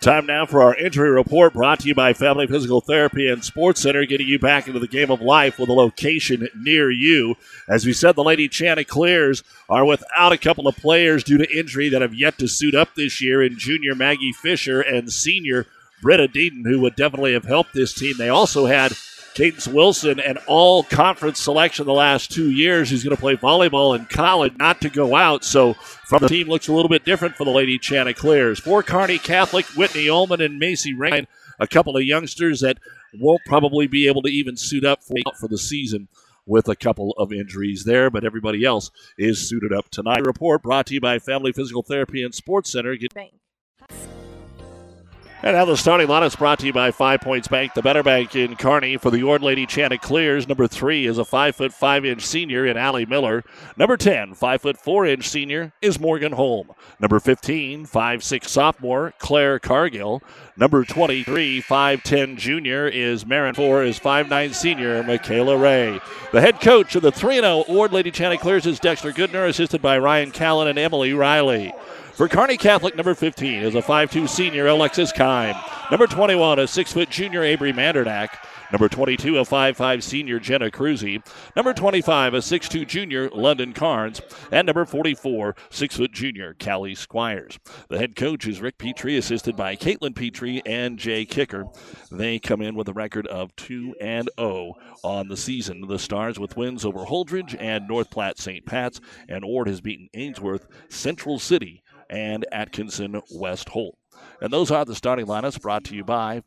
Time now for our injury report brought to you by Family Physical Therapy and Sports Center, getting you back into the game of life with a location near you. As we said, the Lady Chanticleers are without a couple of players due to injury that have yet to suit up this year in junior Maggie Fisher and senior Britta Deaton, who would definitely have helped this team. They also had Cadence Wilson, an all conference selection the last two years, He's going to play volleyball in college, not to go out. So, from the team, looks a little bit different for the Lady Chanticleers. For Kearney Catholic, Whitney Ullman and Macy Rain, a couple of youngsters that won't probably be able to even suit up for, for the season with a couple of injuries there, but everybody else is suited up tonight. Report brought to you by Family Physical Therapy and Sports Center. Bank. And now the starting line is brought to you by Five Points Bank, the better bank in Kearney. For the Ord Lady Chanticleers, number three is a five foot five inch senior in Allie Miller. Number 10, five foot four inch senior is Morgan Holm. Number 15, five six sophomore Claire Cargill. Number 23, 5'10 junior is Marin. Four is five nine senior Michaela Ray. The head coach of the 3 0 Ord Lady Chanticleers is Dexter Goodner, assisted by Ryan Callan and Emily Riley. For Kearney Catholic, number 15 is a 5'2 senior Alexis Kime. Number 21, a 6 foot junior Avery Mandernack. Number 22, a 5'5 senior Jenna Cruzy. Number 25, a 6'2 junior London Carnes. And number 44, 6 foot junior Callie Squires. The head coach is Rick Petrie, assisted by Caitlin Petrie and Jay Kicker. They come in with a record of 2 and 0 on the season. The Stars with wins over Holdrege and North Platte St. Pat's. And Ord has beaten Ainsworth, Central City, and Atkinson West Holt. And those are the starting lineups brought to you by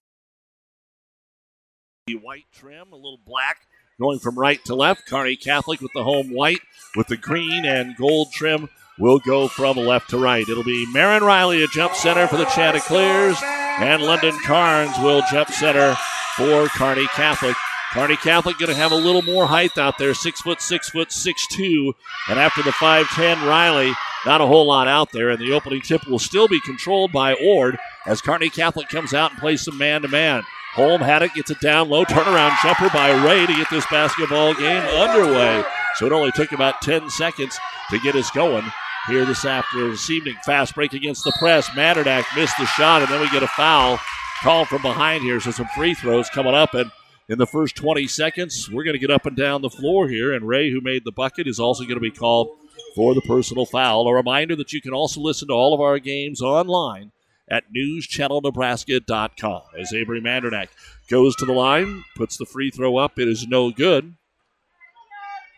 the white trim, a little black going from right to left. Kearney Catholic with the home white, with the green and gold trim will go from left to right. It'll be Marin Riley at jump center for the Chanticleers, and London Carnes will jump center for Kearney Catholic. Kearney Catholic going to have a little more height out there, six foot, six foot, six two, and after the five ten, Riley not a whole lot out there, and the opening tip will still be controlled by Ord as Kearney Catholic comes out and plays some man to man. Holm had it, gets it down low, turnaround jumper by Ray to get this basketball game underway. So it only took about 10 seconds to get us going here this afternoon, this evening. Fast break against the press. Mandernack missed the shot, and then we get a foul called from behind here. So some free throws coming up, and in the first 20 seconds, we're going to get up and down the floor here. And Ray, who made the bucket, is also going to be called for the personal foul. A reminder that you can also listen to all of our games online at newschannelnebraska.com. As Avery Mandernack goes to the line, puts the free throw up. It is no good.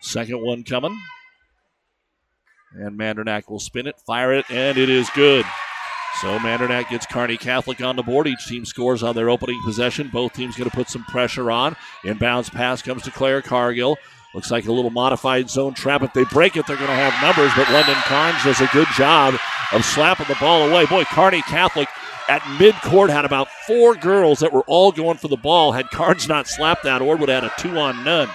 Second one coming. And Mandernack will spin it, fire it, and it is good. So Mandernack gets Kearney Catholic on the board. Each team scores on their opening possession. Both teams going to put some pressure on. Inbounds pass comes to Claire Cargill. Looks like a little modified zone trap. If they break it, they're going to have numbers, but London Carnes does a good job of slapping the ball away. Boy, Kearney Catholic at midcourt had about four girls that were all going for the ball. Had Carnes not slapped that, Ord would have had a two on none.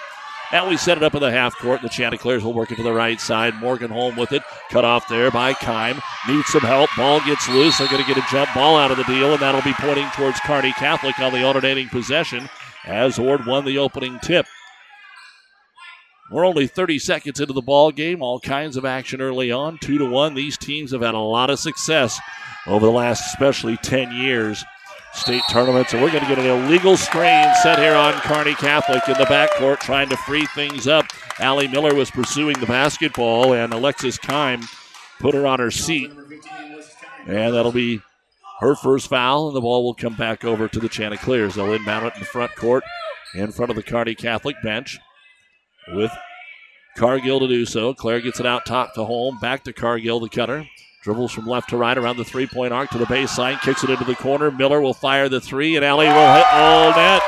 Now we set it up in the half court. The Chanticleers will work it to the right side. Morgan Holm with it. Cut off there by Kime. Needs some help. Ball gets loose. They're going to get a jump ball out of the deal, and that'll be pointing towards Kearney Catholic on the alternating possession as Ord won the opening tip. We're only 30 seconds into the ball game. All kinds of action early on. Two to one. These teams have had a lot of success over the last, especially 10 years. State tournaments, and we're going to get an illegal screen set here on Kearney Catholic in the backcourt, trying to free things up. Allie Miller was pursuing the basketball, and Alexis Kime put her on her seat. And that'll be her first foul, and the ball will come back over to the Chanticleers. They'll inbound it in the front court in front of the Kearney Catholic bench with Cargill to do so. Claire gets it out top to Holm, Back to Cargill, the cutter. Dribbles from left to right around the three point arc to the baseline. Kicks it into the corner. Miller will fire the three, and Allie will hit all net.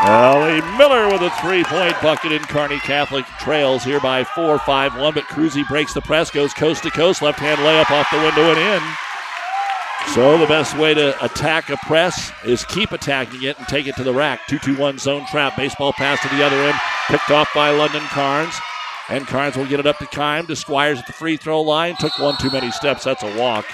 Allie Miller with a three point bucket in Kearney Catholic trails here by 4 5 1. But Cruzy breaks the press, goes coast to coast. Left hand layup off the window and in. So the best way to attack a press is keep attacking it and take it to the rack. 2 2 1 zone trap. Baseball pass to the other end. Picked off by London Carnes. And Carnes will get it up to Kime. To Squires at the free throw line. Took one too many steps. That's a walk.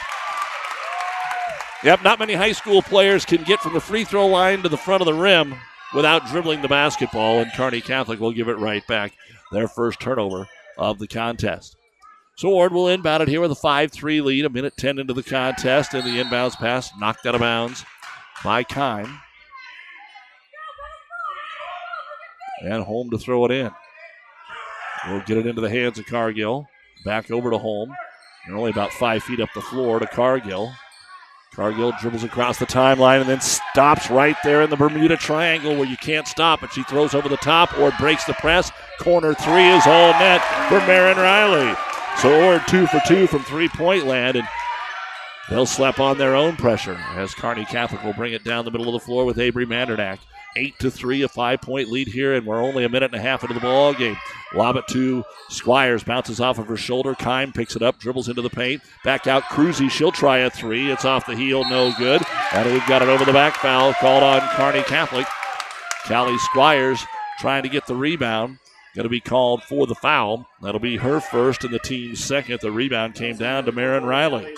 Yep, not many high school players can get from the free throw line to the front of the rim without dribbling the basketball, and Kearney Catholic will give it right back. Their first turnover of the contest. So Ord will inbound it here with a 5 3 lead, a minute 10 into the contest, and the inbounds pass knocked out of bounds by Kime. And Holm to throw it in. We'll get it into the hands of Cargill. Back over to Holm. They're only about five feet up the floor to Cargill. Cargill dribbles across the timeline and then stops right there in the Bermuda Triangle where you can't stop but She throws over the top or breaks the press. Corner three is all net for Marin Riley. So Ord two for two from three point land, and they'll slap on their own pressure as Kearney Catholic will bring it down the middle of the floor with Avery Mandernack. Eight to three, a five point lead here, and we're only a minute and a half into the ball game. Lob it to Squires, bounces off of her shoulder. Kime picks it up, dribbles into the paint. Back out, Cruzy. She'll try a three. It's off the heel, no good. And we've got it over the back foul called on Kearney Catholic. Callie Squires trying to get the rebound. Going to be called for the foul. That'll be her first and the team's second. The rebound came down to Marin Riley.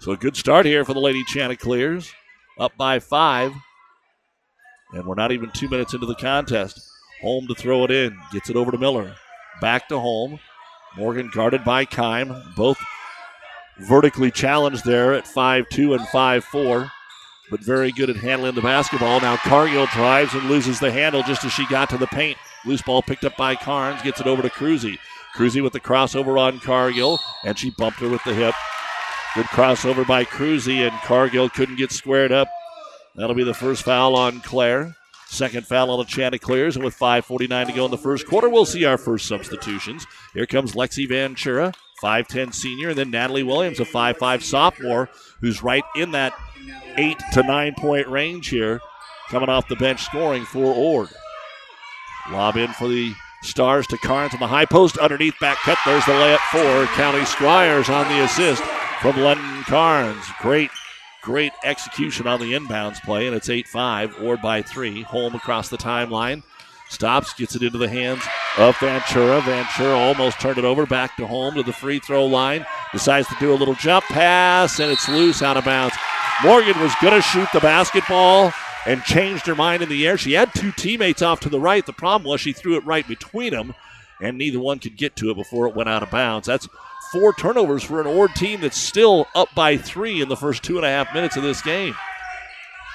So a good start here for the Lady Chanticleers up by five. And we're not even two minutes into the contest. Holm to throw it in. Gets it over to Miller. Back to Holm. Morgan guarded by Kime. Both vertically challenged there at 5 2 and 5 4, but very good at handling the basketball. Now Cargill drives and loses the handle just as she got to the paint. Loose ball picked up by Carnes. Gets it over to Cruzy. Cruzy with the crossover on Cargill, and she bumped her with the hip. Good crossover by Cruzy, and Cargill couldn't get squared up. That'll be the first foul on Claire. Second foul on the Chanticleers, and with 5.49 to go in the first quarter, we'll see our first substitutions. Here comes Lexi Ventura, 5'10 senior, and then Natalie Williams, a 5'5 sophomore, who's right in that 8 to 9 point range here, coming off the bench scoring for Ord. Lob in for the Stars to Carnes on the high post, underneath back cut. There's the layup for County Squires on the assist from London Carnes. Great, great execution on the inbounds play, and it's 8 5. Ord by three. Holm across the timeline. Stops, gets it into the hands of Ventura. Ventura almost turned it over, back to Holm to the free throw line. Decides to do a little jump pass, and it's loose out of bounds. Morgan was going to shoot the basketball and changed her mind in the air. She had two teammates off to the right. The problem was she threw it right between them, and neither one could get to it before it went out of bounds. That's four turnovers for an Ord team that's still up by three in the first two and a half minutes of this game.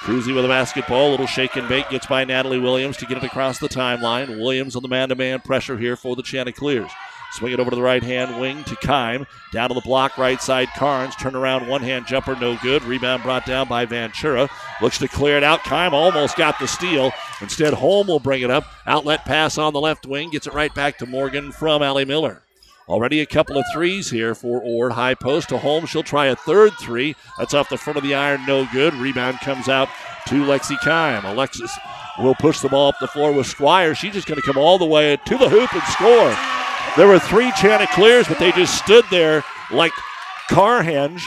Cruzy with a basketball, a little shake and bake, gets by Natalie Williams to get it across the timeline. Williams on the man to man pressure here for the Chanticleers. Swing it over to the right hand wing to Kime. Down to the block, right side. Carnes. Turn around, one hand jumper, no good. Rebound brought down by Ventura. Looks to clear it out. Kime almost got the steal. Instead, Holm will bring it up. Outlet pass on the left wing. Gets it right back to Morgan from Allie Miller. Already a couple of threes here for Ord. High post to Holm. She'll try a third three. That's off the front of the iron. No good. Rebound comes out to Lexi Kime. Alexis will push the ball up the floor with Squire. She's just going to come all the way to the hoop and score. There were three Chanticleers, but they just stood there like Carhenge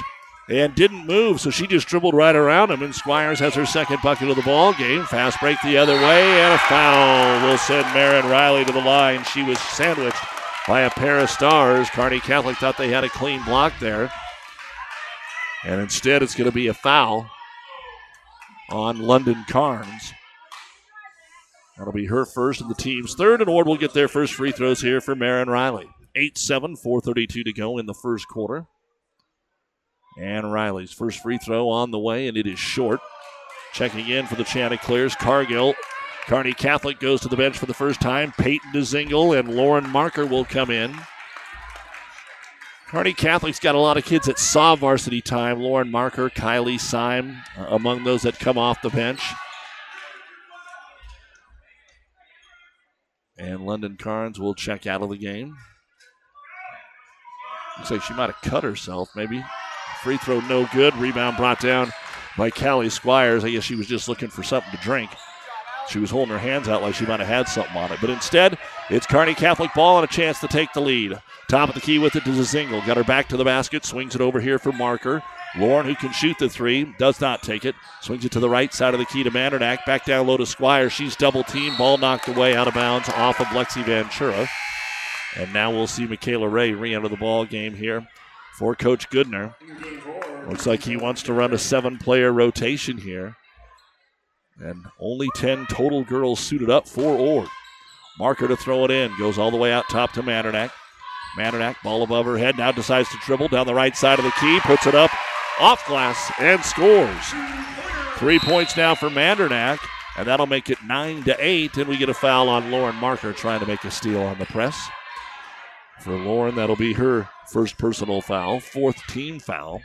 and didn't move. So she just dribbled right around him, and Squires has her second bucket of the ball game. Fast break the other way, and a foul will send Marin Riley to the line. She was sandwiched by a pair of stars. Kearney Catholic thought they had a clean block there. And instead, it's going to be a foul on London Carnes. That'll be her first and the team's third, and Ord will get their first free throws here for Marin Riley. 8 7, 4.32 to go in the first quarter. And Riley's first free throw on the way, and it is short. Checking in for the Chanticleers, Cargill Kearney Catholic goes to the bench for the first time. Peyton DeZingle and Lauren Marker will come in. Kearney Catholic's got a lot of kids that saw varsity time. Lauren Marker, Kylie Syme, among those that come off the bench. And London Carnes will check out of the game. Looks like she might have cut herself, maybe. Free throw no good. Rebound brought down by Callie Squires. I guess she was just looking for something to drink. She was holding her hands out like she might have had something on it. But instead, it's Kearney Catholic ball and a chance to take the lead. Top of the key with it to Zingle. Got her back to the basket. Swings it over here for Marker. Lauren, who can shoot the three, does not take it. Swings it to the right side of the key to Mandernack. Back down low to Squire. She's double teamed. Ball knocked away out of bounds off of Lexi Ventura. And now we'll see Michaela Ray re enter the ball game here for Coach Goodner. Looks like he wants to run a seven player rotation here. And only 10 total girls suited up for Ord. Marker to throw it in. Goes all the way out top to Mandernack. Mandernack, ball above her head, now decides to dribble down the right side of the key, puts it up off glass, and scores. Three points now for Mandernack, and that'll make it 9 to 8. And we get a foul on Lauren Marker trying to make a steal on the press. For Lauren, that'll be her first personal foul, fourth team foul.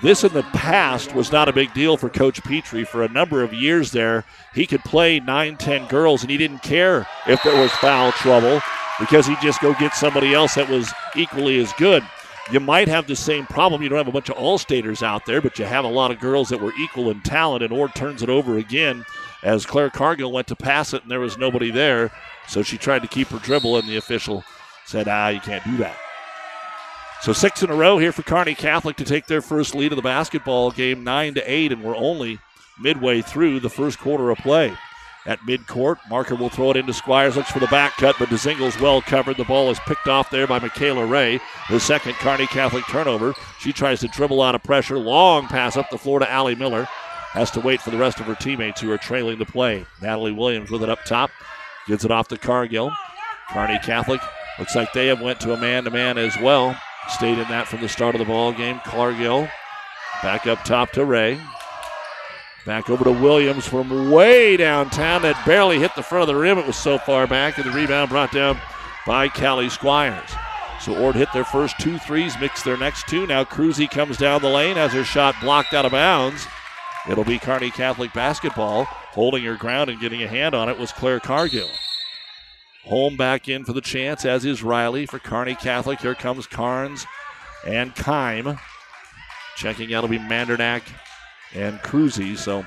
This in the past was not a big deal for Coach Petrie. For a number of years there, he could play 9 10 girls, and he didn't care if there was foul trouble because he'd just go get somebody else that was equally as good. You might have the same problem. You don't have a bunch of all staters out there, but you have a lot of girls that were equal in talent, and Ord turns it over again as Claire Cargill went to pass it, and there was nobody there. So she tried to keep her dribble, and the official said, ah, you can't do that. So six in a row here for Kearney Catholic to take their first lead of the basketball game, nine to eight, and we're only midway through the first quarter of play. At midcourt, Marker will throw it into Squires, looks for the back cut, but DeZingle's well covered. The ball is picked off there by Michaela Ray. The second Kearney Catholic turnover. She tries to dribble out of pressure. Long pass up the floor to Allie Miller. Has to wait for the rest of her teammates who are trailing the play. Natalie Williams with it up top. Gets it off to Cargill. Kearney Catholic looks like they have went to a man-to-man as well. Stayed in that from the start of the ball game. Cargill back up top to Ray. Back over to Williams from way downtown that barely hit the front of the rim. It was so far back, and the rebound brought down by Callie Squires. So Ord hit their first two threes, mixed their next two. Now Cruzy comes down the lane, has her shot blocked out of bounds. It'll be Kearney Catholic basketball. Holding her ground and getting a hand on it was Claire Cargill. Holm back in for the chance, as is Riley for Kearney Catholic. Here comes Carnes and Kime. Checking out will be Mandernack and Cruzy. So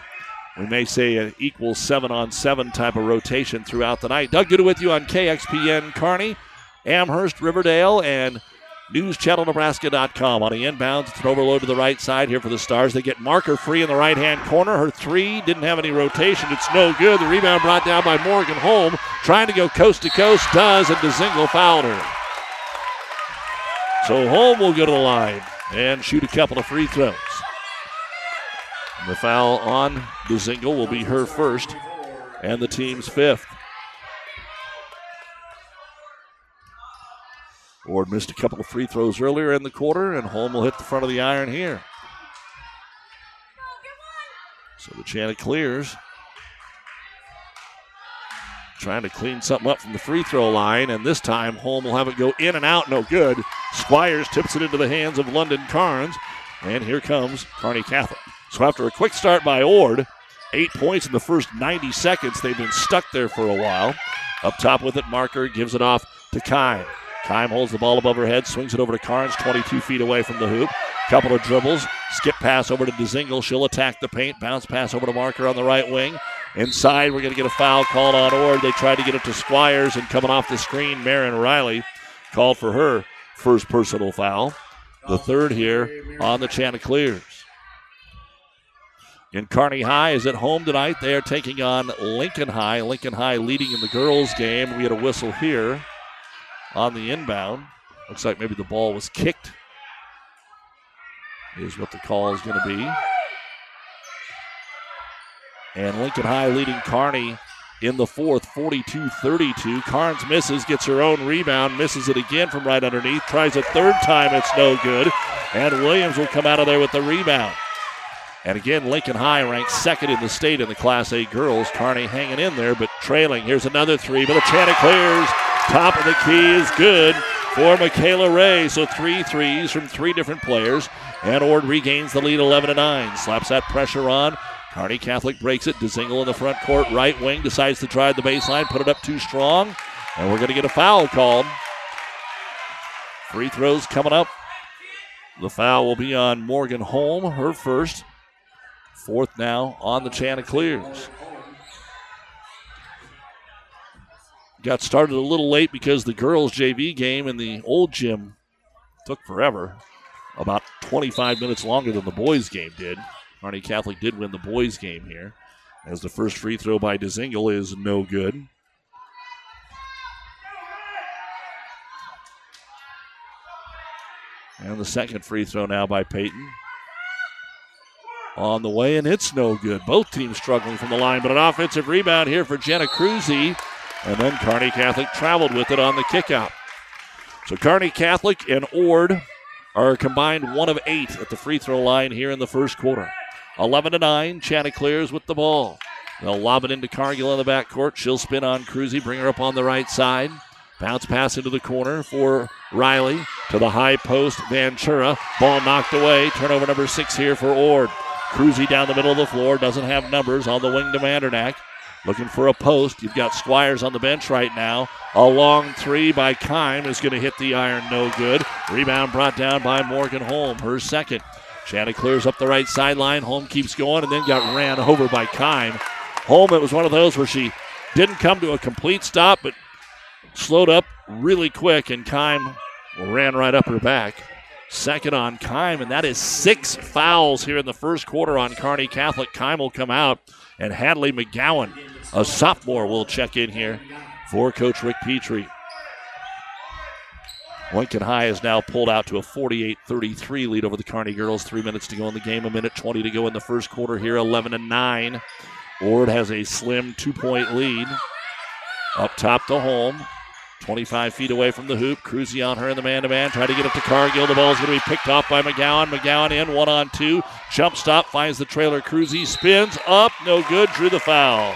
we may say an equal seven on seven type of rotation throughout the night. Doug Good with you on KXPN Kearney, Amherst, Riverdale, and NewsChannelNebraska.com. On the inbounds, it's an overload to the right side here for the Stars. They get Marker free in the right hand corner. Her three didn't have any rotation. It's no good. The rebound brought down by Morgan Holm. Trying to go coast to coast, does, and DeZingle fouled her. So Holm will go to the line and shoot a couple of free throws. The foul on DeZingle will be her first and the team's fifth. Ord missed a couple of free throws earlier in the quarter, and Holm will hit the front of the iron here. So the Chanticleers trying to clean something up from the free throw line, and this time Holm will have it go in and out, no good. Squires tips it into the hands of London Carnes, and here comes Kearney Catholic. So after a quick start by Ord, eight points in the first 90 seconds, they've been stuck there for a while. Up top with it, Marker gives it off to Kime. Kime holds the ball above her head, swings it over to Carnes, 22 feet away from the hoop. Couple of dribbles, skip pass over to DeZingle. She'll attack the paint, bounce pass over to Marker on the right wing. Inside, we're going to get a foul called on Ord. They tried to get it to Squires, and coming off the screen, Marin Riley called for her first personal foul. The third here on the Chanticleers. And Kearney High is at home tonight. They are taking on Lincoln High. Lincoln High leading in the girls' game. We had a whistle here on the inbound. Looks like maybe the ball was kicked, is what the call is going to be. And Lincoln High leading Kearney in the fourth, 42 32. Carnes misses, gets her own rebound, misses it again from right underneath, tries a third time, it's no good. And Williams will come out of there with the rebound. And again, Lincoln High ranks second in the state in the Class A girls. Kearney hanging in there, but trailing. Here's another three, but the Chanticleers Top of the key is good for Michaela Ray. So three threes from three different players. And Ord regains the lead 11 to 9. Slaps that pressure on. Kearney Catholic breaks it. DeZingle in the front court, right wing, decides to drive the baseline, put it up too strong. And we're going to get a foul called. Free throws coming up. The foul will be on Morgan Holm, her first. Fourth now on the Chanticleers. Got started a little late because the girls' JV game in the old gym took forever. About 25 minutes longer than the boys' game did. Kearney Catholic did win the boys' game here, as the first free throw by DeZingle is no good. And the second free throw now by Peyton. On the way, and it's no good. Both teams struggling from the line, but an offensive rebound here for Jenna Cruzy. And then Kearney Catholic traveled with it on the kickout. So Kearney Catholic and Ord are combined one of eight at the free throw line here in the first quarter. 11 to 9, Chanticleers with the ball. They'll lob it into Cargill in the backcourt. She'll spin on Cruzy, bring her up on the right side. Bounce pass into the corner for Riley to the high post. Ventura. Ball knocked away. Turnover number six here for Ord. Cruzy down the middle of the floor. Doesn't have numbers on the wing to Mandernack. Looking for a post. You've got Squires on the bench right now. A long three by Kime is going to hit the iron. No good. Rebound brought down by Morgan Holm. Her second. Chanticleers up the right sideline. Holm keeps going and then got ran over by Kime. Holm, it was one of those where she didn't come to a complete stop, but slowed up really quick, and Kime ran right up her back. Second on Kime, and that is six fouls here in the first quarter on Kearney Catholic. Kime will come out, and Hadley McGowan, a sophomore, will check in here for Coach Rick Petrie. Lincoln High is now pulled out to a 48 33 lead over the Kearney girls. Three minutes to go in the game, a minute 20 to go in the first quarter here, 11 and 9. Ord has a slim two point lead. Up top to Holm. 25 feet away from the hoop. Cruzy on her in the man to man. Try to get up to Cargill. The ball is going to be picked off by McGowan. McGowan in, one on two. Jump stop, finds the trailer. Cruzy spins up, no good. Drew the foul.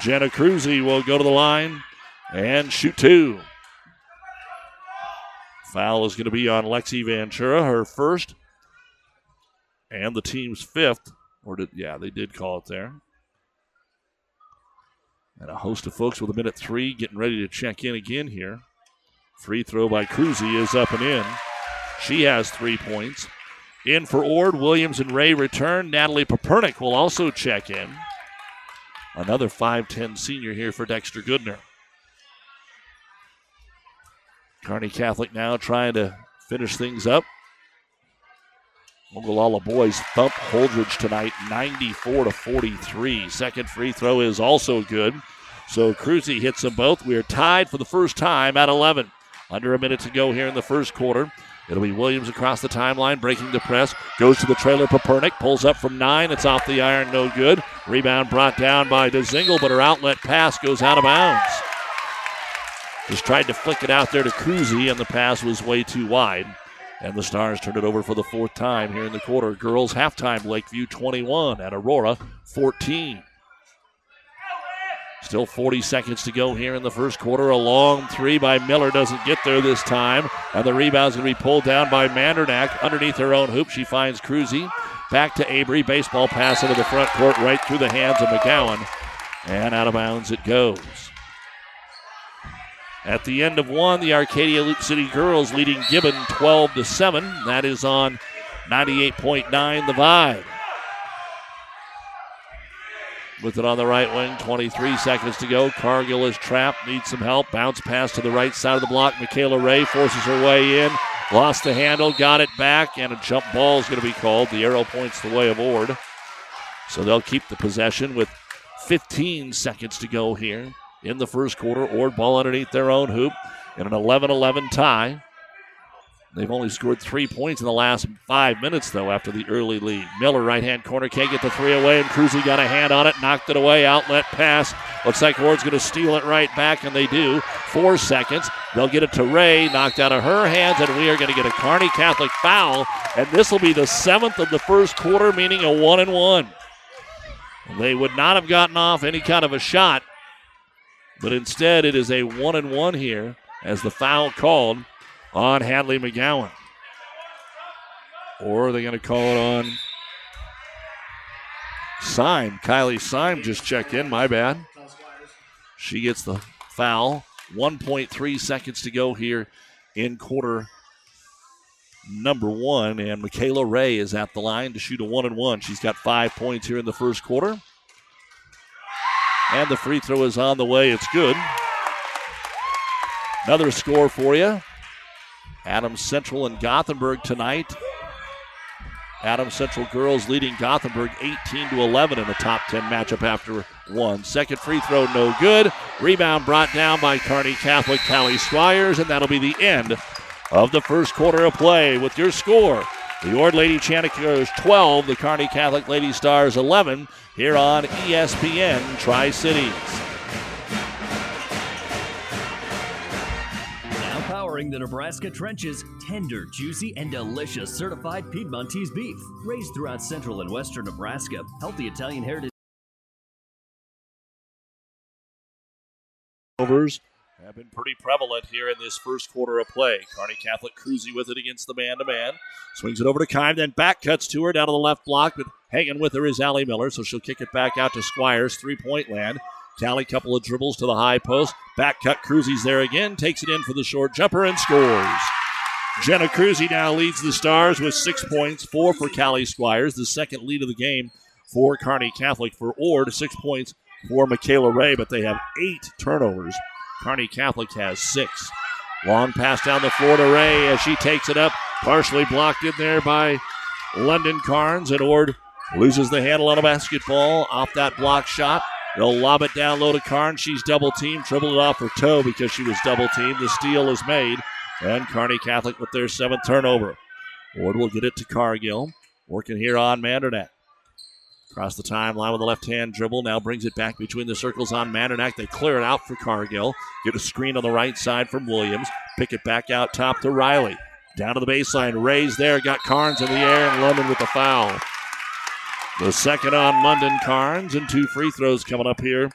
Jenna Cruzy will go to the line and shoot two. Foul is going to be on Lexi Ventura, her first, and the team's fifth. Or did yeah, they did call it there. And a host of folks with a minute three getting ready to check in again here. Free throw by Cruzy is up and in. She has three points. In for Ord, Williams and Ray return. Natalie Papernik will also check in. Another 5'10 senior here for Dexter Goodner. Kearney Catholic now trying to finish things up. Ogallala boys thump Holdrege tonight 94 to 43. Second free throw is also good. So Cruzy hits them both. We are tied for the first time at 11. Under a minute to go here in the first quarter. It'll be Williams across the timeline, breaking the press. Goes to the trailer. Papernik pulls up from nine. It's off the iron, no good. Rebound brought down by DeZingle, but her outlet pass goes out of bounds. Just tried to flick it out there to Cruzy, and the pass was way too wide. And the Stars turned it over for the fourth time here in the quarter. Girls halftime Lakeview 21 at Aurora 14. Still 40 seconds to go here in the first quarter. A long three by Miller doesn't get there this time. And the rebound's going to be pulled down by Mandernack underneath her own hoop. She finds Cruzy. Back to Avery. Baseball pass into the front court right through the hands of McGowan. And out of bounds it goes. At the end of one, the Arcadia Loop City girls leading Gibbon 12 to 7. That is on 98.9 The Vibe. With it on the right wing, 23 seconds to go. Cargill is trapped, needs some help. Bounce pass to the right side of the block. Michaela Ray forces her way in. Lost the handle, got it back, and a jump ball is going to be called. The arrow points the way of Ord. So they'll keep the possession with 15 seconds to go here in the first quarter. Ord ball underneath their own hoop in an 11 11 tie. They've only scored three points in the last five minutes, though, after the early lead. Miller, right hand corner, can't get the three away, and Cruzy got a hand on it, knocked it away. Outlet pass. Looks like Ord's going to steal it right back, and they do. Four seconds. They'll get it to Ray, knocked out of her hands, and we are going to get a Kearney Catholic foul. And this will be the seventh of the first quarter, meaning a one and one. They would not have gotten off any kind of a shot, but instead it is a one and one here as the foul called on Hadley McGowan. Or are they going to call it on Syme? Kylie Syme just checked in. My bad. She gets the foul. 1.3 seconds to go here in quarter number one. And Michaela Ray is at the line to shoot a one and one. She's got five points here in the first quarter. And the free throw is on the way. It's good. Another score for you. Adams Central and Gothenburg tonight. Adams Central girls leading Gothenburg 18 to 11 in the top 10 matchup after one. Second free throw, no good. Rebound brought down by Kearney Catholic Callie Squires, and that'll be the end of the first quarter of play with your score. The Ord Lady Chanticleers 12, the Kearney Catholic Lady Stars 11 here on ESPN Tri Cities. Scouring the Nebraska trenches, tender, juicy, and delicious certified Piedmontese beef. Raised throughout central and western Nebraska, healthy Italian heritage. Overs have been pretty prevalent here in this first quarter of play. Kearney Catholic cruising with it against the man to man. Swings it over to Kime, then back cuts to her down to the left block, but hanging with her is Allie Miller, so she'll kick it back out to Squires, three point land. Callie, couple of dribbles to the high post. Back cut, Cruzy's there again, takes it in for the short jumper and scores. Jenna Cruzy now leads the Stars with six points, four for Callie Squires, the second lead of the game for Kearney Catholic. For Ord, six points for Michaela Ray, but they have eight turnovers. Kearney Catholic has six. Long pass down the floor to Ray as she takes it up, partially blocked in there by London Carnes, and Ord loses the handle on a basketball off that block shot. They'll lob it down low to Carnes. She's double teamed, dribbled it off her toe because she was double teamed. The steal is made, and Kearney Catholic with their seventh turnover. Ord will get it to Cargill, working here on Mandernack. Across the timeline with a left hand dribble. Now brings it back between the circles on Mandernack. They clear it out for Cargill. Get a screen on the right side from Williams. Pick it back out top to Riley. Down to the baseline. Ray's there. Got Carnes in the air and London with the foul. The second on London Carnes and two free throws coming up here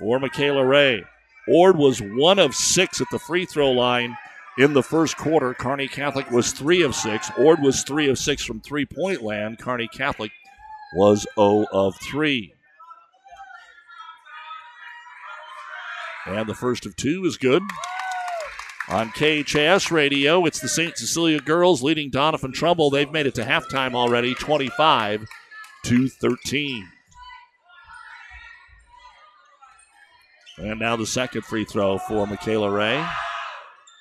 for Michaela Ray. Ord was one of six at the free throw line in the first quarter. Kearney Catholic was three of six. Ord was three of six from three point land. Kearney Catholic was 0 of 3. And the first of two is good. On KHAS radio, it's the St. Cecilia girls leading Doniphan Trumbull. They've made it to halftime already, 25 to 13. And now the second free throw for Michaela Ray.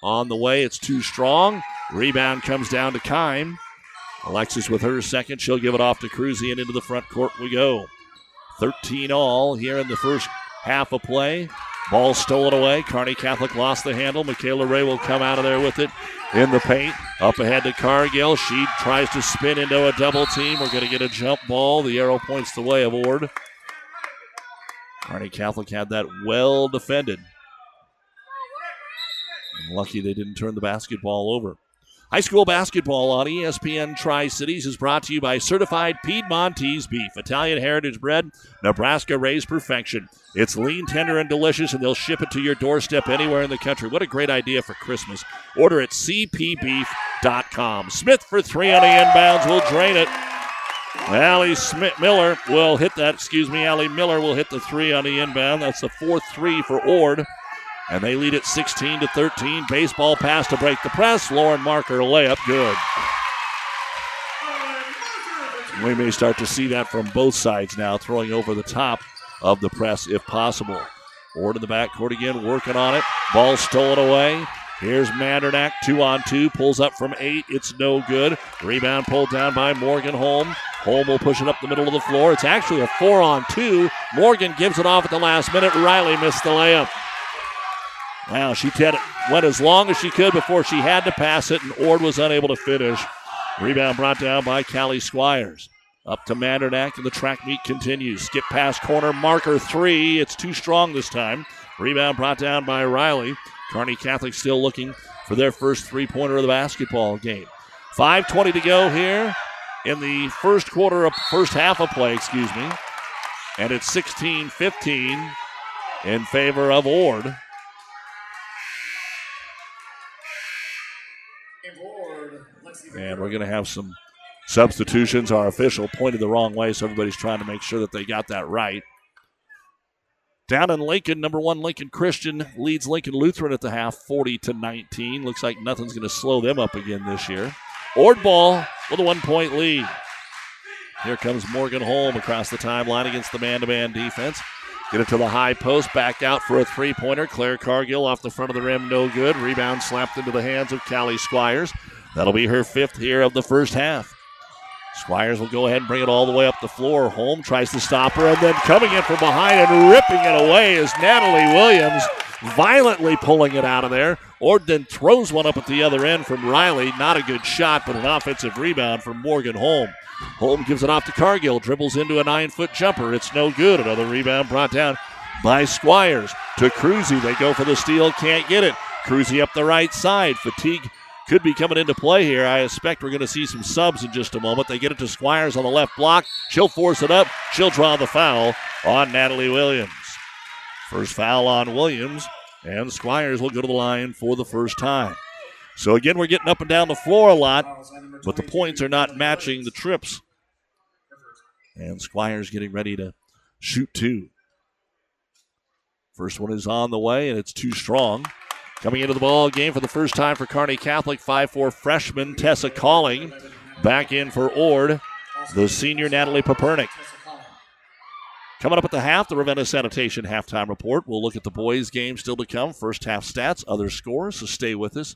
On the way, it's too strong. Rebound comes down to Kime. Alexis with her second. She'll give it off to Cruzy, and into the front court we go. 13 all here in the first half of play. Ball stolen away. Kearney Catholic lost the handle. Michaela Ray will come out of there with it in the paint. Up ahead to Cargill. She tries to spin into a double team. We're going to get a jump ball. The arrow points the way of Ord. Kearney Catholic had that well defended. lucky they didn't turn the basketball over. High school basketball on ESPN Tri Cities is brought to you by Certified Piedmontese Beef, Italian heritage bread, Nebraska raised perfection. It's lean, tender, and delicious, and they'll ship it to your doorstep anywhere in the country. What a great idea for Christmas. Order at cpbeef.com. Smith for three on the inbounds will drain it. Allie Smith Miller will hit that. Excuse me, Allie Miller will hit the three on the inbound. That's the fourth three for Ord and they lead it 16 to 13. Baseball pass to break the press. Lauren Marker layup, good. We may start to see that from both sides now, throwing over the top of the press if possible. Ord in the backcourt again, working on it. Ball stolen away. Here's Mandernack, two on two, pulls up from eight. It's no good. Rebound pulled down by Morgan Holm. Holm will push it up the middle of the floor. It's actually a four on two. Morgan gives it off at the last minute. Riley missed the layup. Wow, she went as long as she could before she had to pass it, and Ord was unable to finish. Rebound brought down by Callie Squires. Up to Mandernack, and the track meet continues. Skip pass corner, marker three. It's too strong this time. Rebound brought down by Riley. Kearney Catholic still looking for their first three pointer of the basketball game. 5.20 to go here in the first quarter of first half of play, excuse me. And it's 16 15 in favor of Ord. And we're going to have some substitutions. Our official pointed the wrong way, so everybody's trying to make sure that they got that right. Down in Lincoln, number one Lincoln Christian leads Lincoln Lutheran at the half, 40 to 19. Looks like nothing's going to slow them up again this year. Ord ball with a one-point lead. Here comes Morgan Holm across the timeline against the man-to-man defense. Get it to the high post, back out for a three-pointer. Claire Cargill off the front of the rim, no good. Rebound slapped into the hands of Callie Squires. That'll be her fifth here of the first half. Squires will go ahead and bring it all the way up the floor. Holm tries to stop her, and then coming in from behind and ripping it away is Natalie Williams, violently pulling it out of there. Ord then throws one up at the other end from Riley. Not a good shot, but an offensive rebound from Morgan Holm. Holm gives it off to Cargill, dribbles into a nine foot jumper. It's no good. Another rebound brought down by Squires to Cruzy. They go for the steal, can't get it. Cruzy up the right side. Fatigue could be coming into play here. I expect we're going to see some subs in just a moment. They get it to Squires on the left block. She'll force it up. She'll draw the foul on Natalie Williams. First foul on Williams, and Squires will go to the line for the first time. So again, we're getting up and down the floor a lot, but the points are not matching the trips. And Squires getting ready to shoot two. First one is on the way, and it's too strong. Coming into the ball game for the first time for Kearney Catholic, 5-4 freshman Tessa Calling. Back in for Ord, the senior Natalie Papernik. Coming up at the half, the Ravenna Sanitation halftime report. We'll look at the boys' game still to come. First half stats, other scores, so stay with us.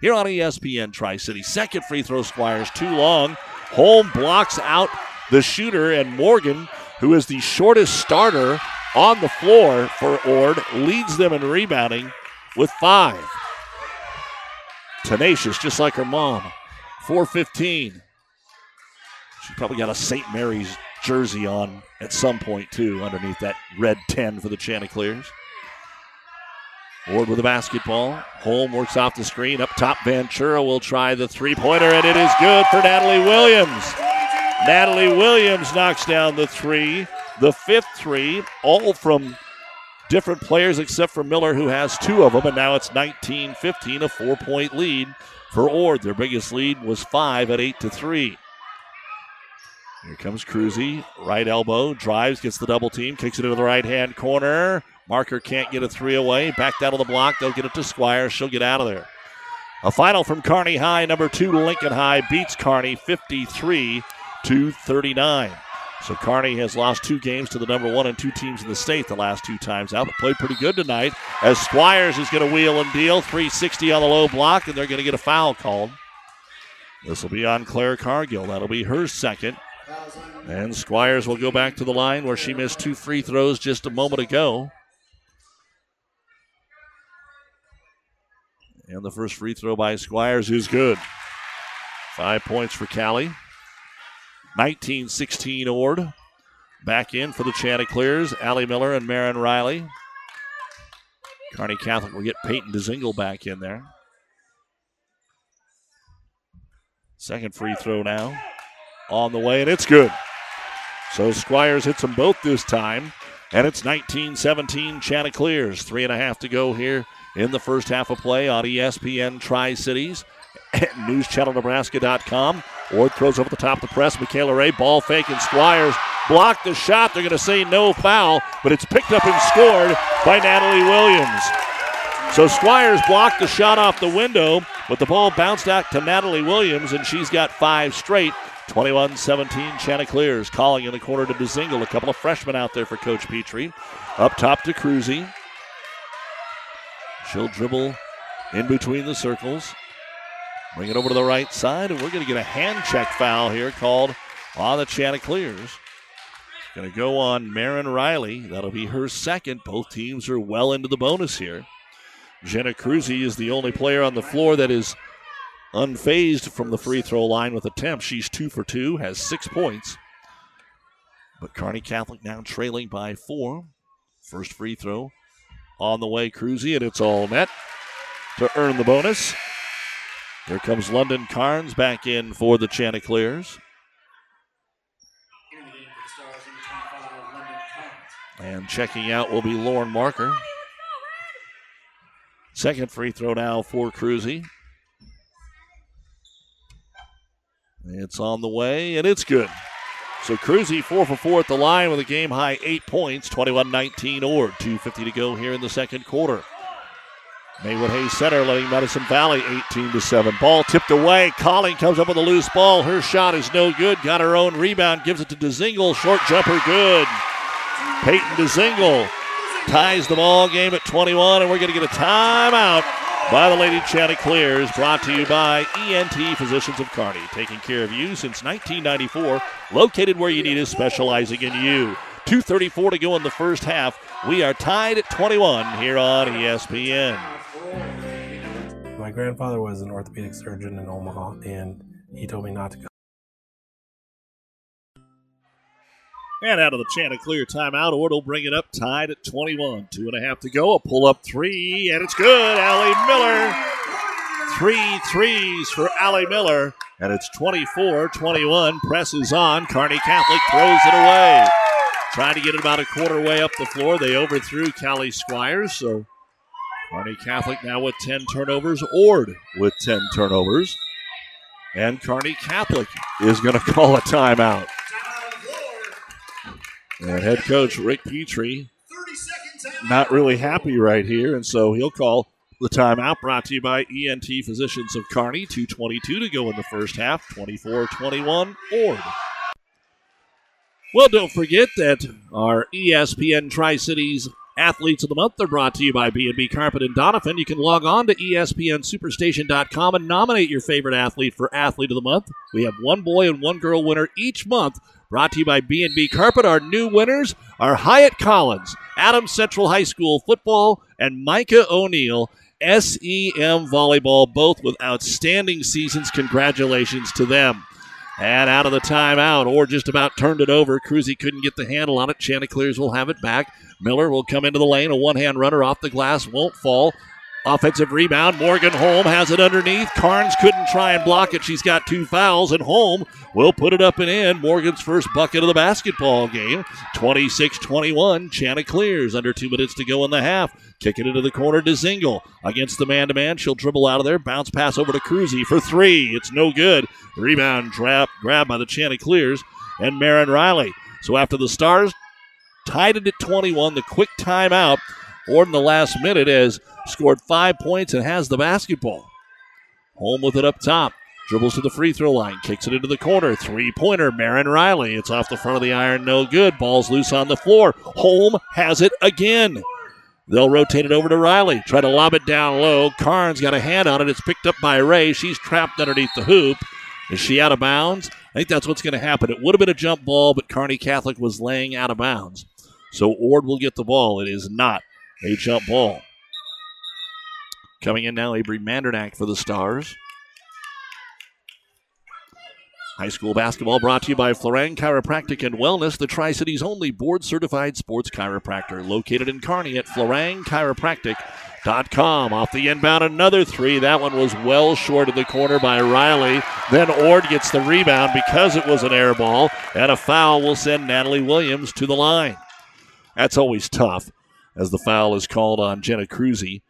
Here on ESPN Tri City. Second free throw, Squires, too long. Holm blocks out the shooter, and Morgan, who is the shortest starter on the floor for Ord, leads them in rebounding with five. Tenacious, just like her mom. 415. She probably got a St. Mary's jersey on at some point, too, underneath that red 10 for the Chanticleers. Ord with the basketball. Holm works off the screen. Up top, Ventura will try the three pointer, and it is good for Natalie Williams. Natalie Williams knocks down the three, the fifth three, all from different players except for Miller, who has two of them, and now it's 19 15, a four point lead for Ord. Their biggest lead was five at 8 to 3. Here comes Cruzy, right elbow, drives, gets the double team, kicks it into the right hand corner. Marker can't get a three away. Back out of the block. They'll get it to Squire. She'll get out of there. A final from Kearney High. Number two, Lincoln High beats Kearney 53 to 39. So Kearney has lost two games to the number one and two teams in the state the last two times out, but played pretty good tonight. As Squires is going to wheel and deal, 360 on the low block, and they're going to get a foul called. This will be on Claire Cargill. That'll be her second. And Squires will go back to the line where she missed two free throws just a moment ago. And the first free throw by Squires is good. Five points for Callie. 19 16 Ord. Back in for the Chanticleers, Allie Miller and Marin Riley. Kearney Catholic will get Peyton DeZingle back in there. Second free throw now on the way, and it's good. So Squires hits them both this time, and it's 19 17 Chanticleers. Three and a half to go here in the first half of play on ESPN Tri Cities at newschannelnebraska.com. Ord throws over the top of the press. Michaela Ray, ball fake, and Squires block the shot. They're going to say no foul, but it's picked up and scored by Natalie Williams. So Squires blocked the shot off the window, but the ball bounced out to Natalie Williams, and she's got five straight. 21 17 Chanticleers calling in the corner to DeZingle. A couple of freshmen out there for Coach Petrie. Up top to Cruzy. She'll dribble in between the circles. Bring it over to the right side, and we're going to get a hand check foul here called on the Chanticleers. Going to go on Marin Riley. That'll be her second. Both teams are well into the bonus here. Jenna Cruzy is the only player on the floor that is unfazed from the free throw line with attempts. She's two for two, has six points. But Kearney Catholic now trailing by four. First free throw on the way, Cruzy, and it's all net to earn the bonus. Here comes London Carnes back in for the Chanticleers. And checking out will be Lauren Marker. Second free throw now for Cruzy. It's on the way, and it's good. So Cruzy, four for four at the line with a game high eight points, 21 19 or 2.50 to go here in the second quarter. Maywood Hayes Center letting Medicine Valley 18 to 7. Ball tipped away. Calling comes up with a loose ball. Her shot is no good. Got her own rebound. Gives it to DeZingle. Short jumper good. Peyton DeZingle ties the ball game at 21, and we're going to get a timeout by the Lady Chanticleers. Brought to you by ENT Physicians of Kearney, taking care of you since 1994. Located where you need us, specializing in you. 2.34 to go in the first half. We are tied at 21 here on ESPN. My grandfather was an orthopedic surgeon in Omaha, and he told me not to go. And out of the Chanticleer timeout, Ord will bring it up tied at 21. Two and a half to go. A pull up three, and it's good. Allie Miller. Three threes for Allie Miller. And it's 24 21. Presses on. Kearney Catholic throws it away. Trying to get it about a quarter way up the floor. They overthrew Callie Squires. So Kearney Catholic now with 10 turnovers. Ord with 10 turnovers. And Kearney Catholic is going to call a timeout. And head coach Rick Petrie not really happy right here, and so he'll call the timeout brought to you by ENT Physicians of Kearney. 2.22 to go in the first half, 24 21 Ord. Well, don't forget that our ESPN Tri Cities Athletes of the Month are brought to you by B&B Carpet and Donovan. You can log on to ESPNSuperstation.com and nominate your favorite athlete for Athlete of the Month. We have one boy and one girl winner each month. Brought to you by B&B Carpet. Our new winners are Hyatt Collins, Adams Central High School football, and Micah O'Neill, SEM volleyball, both with outstanding seasons. Congratulations to them. And out of the timeout, or just about turned it over. Cruzy couldn't get the handle on it. Chanticleers will have it back. Miller will come into the lane. A one hand runner off the glass won't fall. Offensive rebound. Morgan Holm has it underneath. Carnes couldn't try and block it. She's got two fouls, and Holm will put it up and in. Morgan's first bucket of the basketball game. 26 21. Chanticleers under two minutes to go in the half. Kick it into the corner to Zingle. Against the man to man. She'll dribble out of there. Bounce pass over to Cruzy for three. It's no good. Rebound trap grab by the Chanticleers and Marin Riley. So after the Stars tied it at 21, the quick timeout. Ord in the last minute has scored five points and has the basketball. Holm with it up top. Dribbles to the free throw line, kicks it into the corner. Three pointer, Marin Riley. It's off the front of the iron, no good. Ball's loose on the floor. Holm has it again. They'll rotate it over to Riley. Try to lob it down low. Carnes got a hand on it. It's picked up by Ray. She's trapped underneath the hoop. Is she out of bounds? I think that's what's going to happen. It would have been a jump ball, but Kearney Catholic was laying out of bounds. So Ord will get the ball. It is not a jump ball. Coming in now, Avery Mandernack for the Stars. High school basketball brought to you by Florang Chiropractic and Wellness, the Tri Cities only board certified sports chiropractor, located in Kearney at FlorangChiropractic.com. Off the inbound, another three. That one was well short of the corner by Riley. Then Ord gets the rebound because it was an air ball, and a foul will send Natalie Williams to the line. That's always tough as the foul is called on Jenna Cruzy.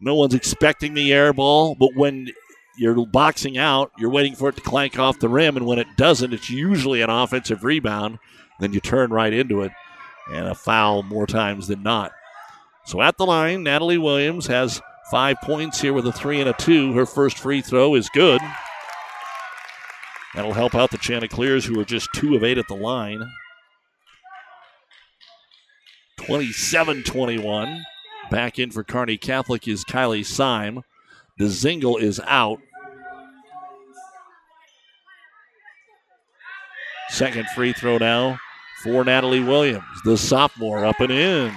No one's expecting the air ball, but when you're boxing out, you're waiting for it to clank off the rim, and when it doesn't, it's usually an offensive rebound. Then you turn right into it, and a foul more times than not. So at the line, Natalie Williams has five points here with a three and a two. Her first free throw is good. That'll help out the Chanticleers, who are just two of eight at the line. 27 21. Back in for Kearney Catholic is Kylie Syme. DeZingle is out. Second free throw now for Natalie Williams, the sophomore, up and in.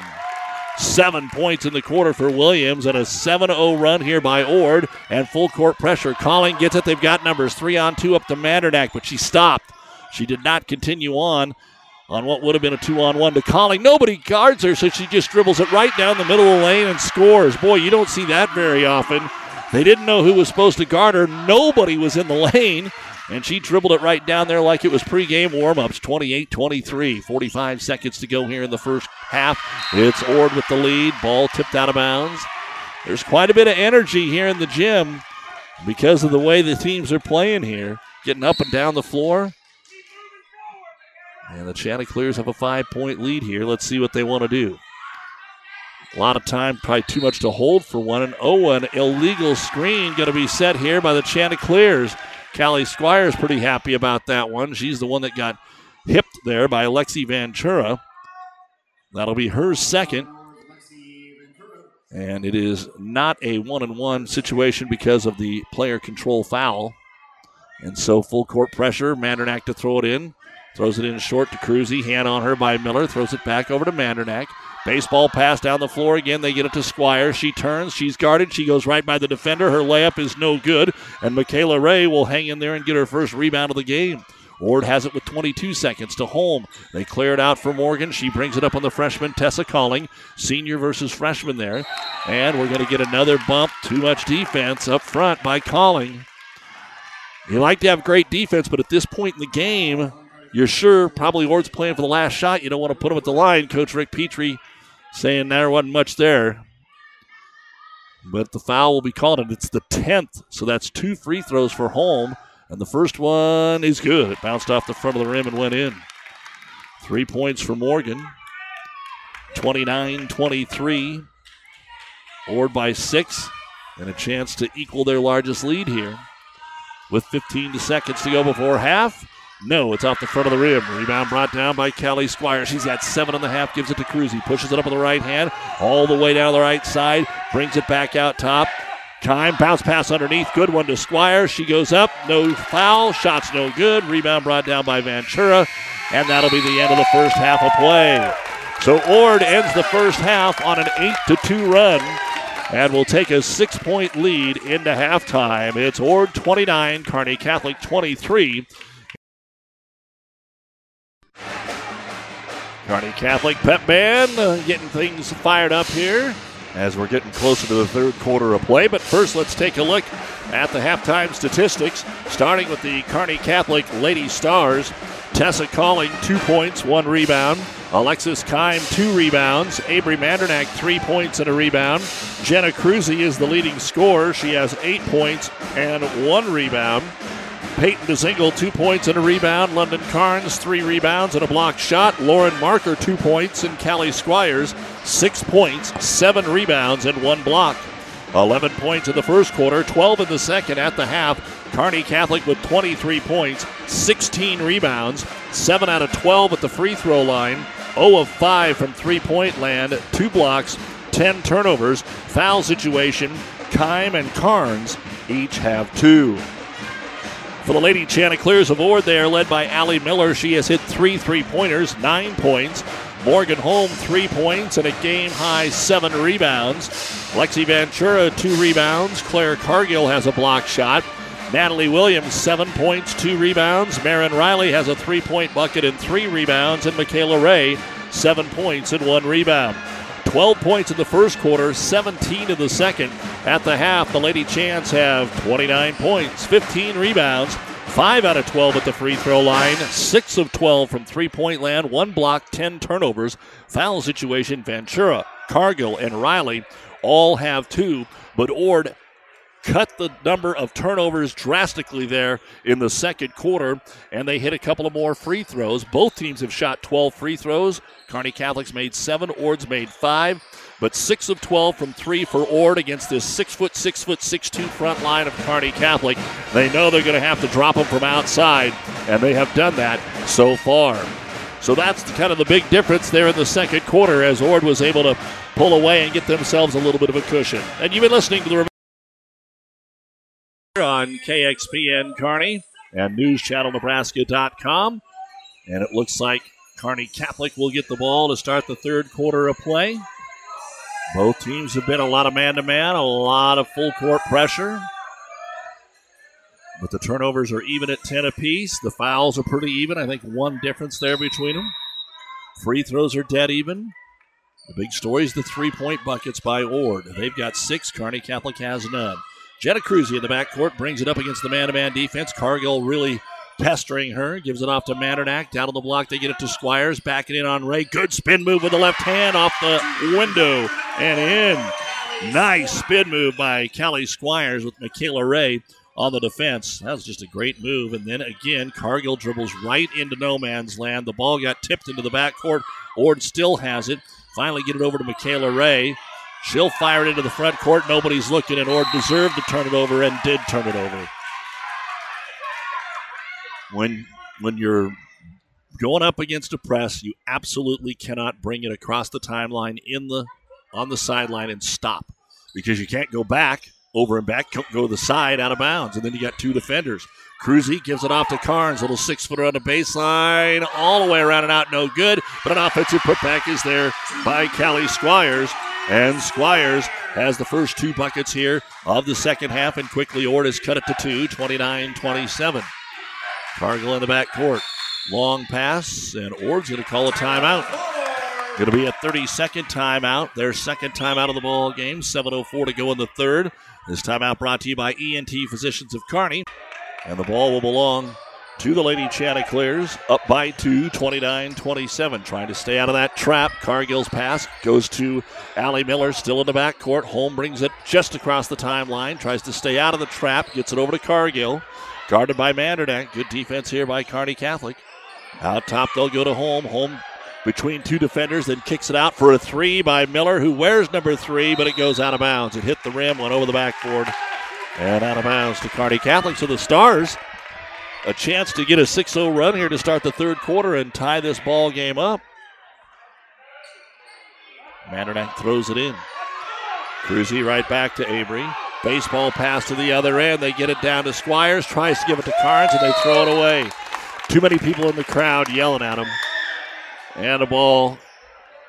Seven points in the quarter for Williams and a 7 0 run here by Ord. And full court pressure. Calling gets it. They've got numbers three on two up to Mandernack, but she stopped. She did not continue on on what would have been a two on one to Calling. Nobody guards her, so she just dribbles it right down the middle of the lane and scores. Boy, you don't see that very often. They didn't know who was supposed to guard her. Nobody was in the lane. And she dribbled it right down there like it was pregame warm-ups. 28-23. 45 seconds to go here in the first half. It's Ord with the lead. Ball tipped out of bounds. There's quite a bit of energy here in the gym because of the way the teams are playing here. Getting up and down the floor. And the Chanticleers have a five-point lead here. Let's see what they want to do. A lot of time, probably too much to hold for one. And oh, an illegal screen going to be set here by the Chanticleers. Callie Squires pretty happy about that one. She's the one that got hipped there by Alexi Ventura. That'll be her second. And it is not a one and one situation because of the player control foul. And so full court pressure. Mandernack to throw it in. Throws it in short to Cruzy. Hand on her by Miller. Throws it back over to Mandernack. Baseball pass down the floor again. They get it to Squire. She turns. She's guarded. She goes right by the defender. Her layup is no good. And Michaela Ray will hang in there and get her first rebound of the game. Ord has it with 22 seconds to home. They clear it out for Morgan. She brings it up on the freshman Tessa Calling. Senior versus freshman there. And we're going to get another bump. Too much defense up front by Calling. You like to have great defense, but at this point in the game, you're sure probably Ord's playing for the last shot. You don't want to put him at the line. Coach Rick Petrie saying there wasn't much there. But the foul will be called, and it's the 10th. So that's two free throws for Holm. And the first one is good. It bounced off the front of the rim and went in. Three points for Morgan. 29 23. Ord by six. And a chance to equal their largest lead here. With 15 seconds to go before half. No, it's off the front of the rim. Rebound brought down by Callie Squire. She's got seven and a half, gives it to Cruz. He Pushes it up with the right hand, all the way down the right side, brings it back out top. Time, bounce pass underneath. Good one to Squire. She goes up. No foul. Shots no good. Rebound brought down by Ventura. And that'll be the end of the first half of play. So Ord ends the first half on an 8 to 2 run and will take a six point lead into halftime. It's Ord 29, Kearney Catholic 23. Kearney Catholic pep band uh, getting things fired up here as we're getting closer to the third quarter of play. But first, let's take a look at the halftime statistics, starting with the Kearney Catholic Lady Stars. Tessa Calling, two points, one rebound. Alexis Kime, two rebounds. Avery Mandernack, three points and a rebound. Jenna Cruzy is the leading scorer. She has eight points and one rebound. Peyton DeZingle, two points and a rebound. London Carnes, three rebounds and a blocked shot. Lauren Marker, two points. And Callie Squires, six points, seven rebounds, and one block. 11 points in the first quarter, 12 in the second at the half. Kearney Catholic with 23 points, 16 rebounds, 7 out of 12 at the free throw line, 0 of 5 from three point land, 2 blocks, 10 turnovers. Foul situation, Kime and Carnes each have 2. For the Lady Chanticleers of Ord, they are led by Allie Miller. She has hit three three pointers, nine points. Morgan Holm, three points and a game high seven rebounds. Lexi Ventura, two rebounds. Claire Cargill has a block shot. Natalie Williams, seven points, two rebounds. Marin Riley has a three point bucket and three rebounds. And Michaela Ray, seven points and one rebound. 12 points in the first quarter, 17 in the second. At the half, the Lady Chants have 29 points, 15 rebounds, 5 out of 12 at the free throw line, 6 of 12 from three point land, 1 block, 10 turnovers. Foul situation, Ventura, Cargill, and Riley all have 2, but Ord cut the number of turnovers drastically there in the second quarter, and they hit a couple of more free throws. Both teams have shot 12 free throws. Kearney Catholics made seven, Ord's made five, but six of 12 from three for Ord against this six foot, six foot, six two front line of Kearney Catholic. They know they're going to have to drop them from outside, and they have done that so far. So that's kind of the big difference there in the second quarter as Ord was able to pull away and get themselves a little bit of a cushion. And you've been listening to the on KXPN Kearney and NewsChannelNebraska.com. And it looks like Kearney Catholic will get the ball to start the third quarter of play. Both teams have been a lot of man to man, a lot of full court pressure. But the turnovers are even at 10 apiece. The fouls are pretty even. I think one difference there between them. Free throws are dead even. The big story is the three point buckets by Ord. They've got six. Kearney Catholic has none. Jenna Cruzy in the backcourt brings it up against the man to man defense. Cargill really pestering her. Gives it off to Mandernack. Down on the block, they get it to Squires. Backing in on Ray. Good spin move with the left hand off the window and in. Nice spin move by Callie Squires with Michaela Ray on the defense. That was just a great move. And then again, Cargill dribbles right into no man's land. The ball got tipped into the backcourt. Ord still has it. Finally, get it over to Michaela Ray. She'll fire it into the front court. Nobody's looking, and Ord deserved to turn it over and did turn it over. When when you're going up against a press, you absolutely cannot bring it across the timeline in the on the sideline and stop because you can't go back over and back, go to the side out of bounds, and then you got two defenders. Cruzy gives it off to Carnes, little six footer on the baseline, all the way around and out, no good. But an offensive putback is there by Callie Squires. And Squires has the first two buckets here of the second half, and quickly Ord cut it to two, 29 27. Cargill in the back court. Long pass, and Ord's going to call a timeout. Going to be a 30 second timeout. Their second timeout of the ball game. 7.04 to go in the third. This timeout brought to you by ENT Physicians of Kearney. And the ball will belong to the Lady Chanticleers, up by two, 29 27. Trying to stay out of that trap. Cargill's pass goes to Allie Miller, still in the backcourt. Holm brings it just across the timeline, tries to stay out of the trap, gets it over to Cargill. Guarded by Mandernack. Good defense here by Kearney Catholic. Out top, they'll go to Holm. Holm between two defenders, then kicks it out for a three by Miller, who wears number three, but it goes out of bounds. It hit the rim, went over the backboard, and out of bounds to Kearney Catholic. So the Stars, a chance to get a 6 0 run here to start the third quarter and tie this ball game up. Mandernack throws it in. Cruzy right back to Avery. Baseball pass to the other end. They get it down to Squires, tries to give it to Carnes, and they throw it away. Too many people in the crowd yelling at him. And a ball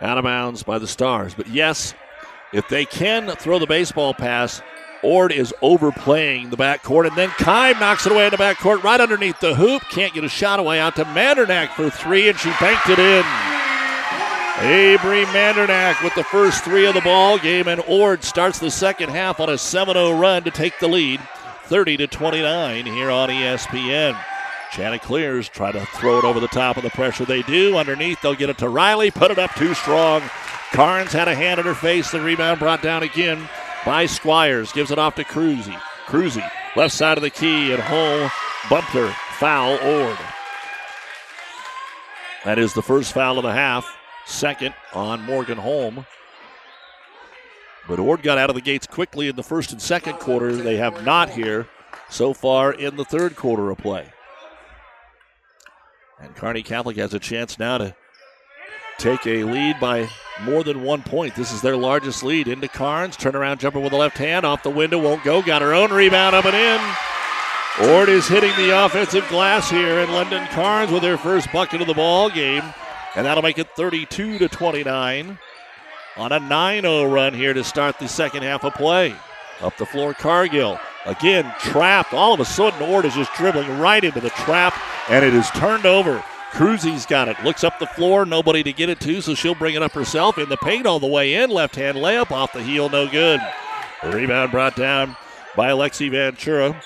out of bounds by the Stars. But yes, if they can throw the baseball pass, Ord is overplaying the backcourt, and then Kime knocks it away in the backcourt right underneath the hoop. Can't get a shot away out to Mandernack for three, and she banked it in. Avery Mandernack with the first three of the ball game, and Ord starts the second half on a 7-0 run to take the lead, 30 to 29 here on ESPN. Chanticleers try to throw it over the top of the pressure. They do. Underneath, they'll get it to Riley. Put it up too strong. Carnes had a hand in her face. The rebound brought down again by Squires. Gives it off to Cruzy. Cruzy, left side of the key, and Holm bumped. Foul, Ord. That is the first foul of the half. Second on Morgan Holm. But Ord got out of the gates quickly in the first and second quarter. They have not here so far in the third quarter of play. And Kearney Catholic has a chance now to take a lead by more than one point. This is their largest lead. Into Carnes, turnaround jumper with the left hand, off the window, won't go. Got her own rebound up and in. Ord is hitting the offensive glass here, and London Carnes with her first bucket of the ball game, and that'll make it 32 to 29 on a 9-0 run here to start the second half of play. Up the floor, Cargill. Again, trapped. All of a sudden, Ord is just dribbling right into the trap, and it is turned over. Cruzy's got it. Looks up the floor, nobody to get it to, so she'll bring it up herself in the paint all the way in. Left hand layup off the heel, no good. rebound brought down by Alexi Ventura.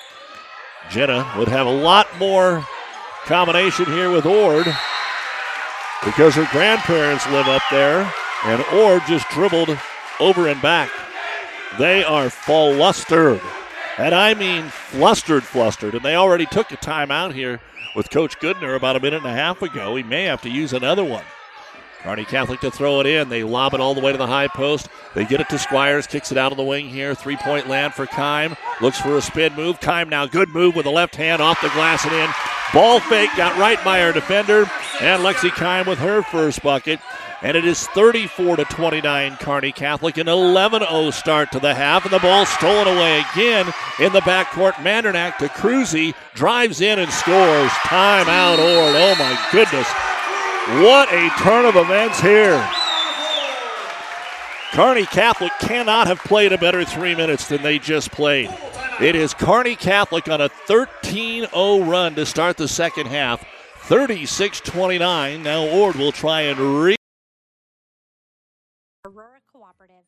Jenna would have a lot more combination here with Ord because her grandparents live up there, and Ord just dribbled over and back. They are flustered. And I mean flustered, flustered. And they already took a timeout here with Coach Goodner about a minute and a half ago. He may have to use another one. Kearney Catholic to throw it in. They lob it all the way to the high post. They get it to Squires, kicks it out of the wing here. Three point land for Kime. Looks for a spin move. Kime now, good move with the left hand off the glass and in. Ball fake, got right by her defender. And Lexi Kime with her first bucket. And it is 34 to 29 Kearney Catholic, an 11-0 start to the half, and the ball stolen away again in the backcourt. Mandernack to Cruzy, drives in and scores. Timeout, Ord. Oh my goodness. What a turn of events here. Kearney Catholic cannot have played a better three minutes than they just played. It is Kearney Catholic on a 13 0 run to start the second half. 36 29. Now Ord will try and re. Aurora Cooperative.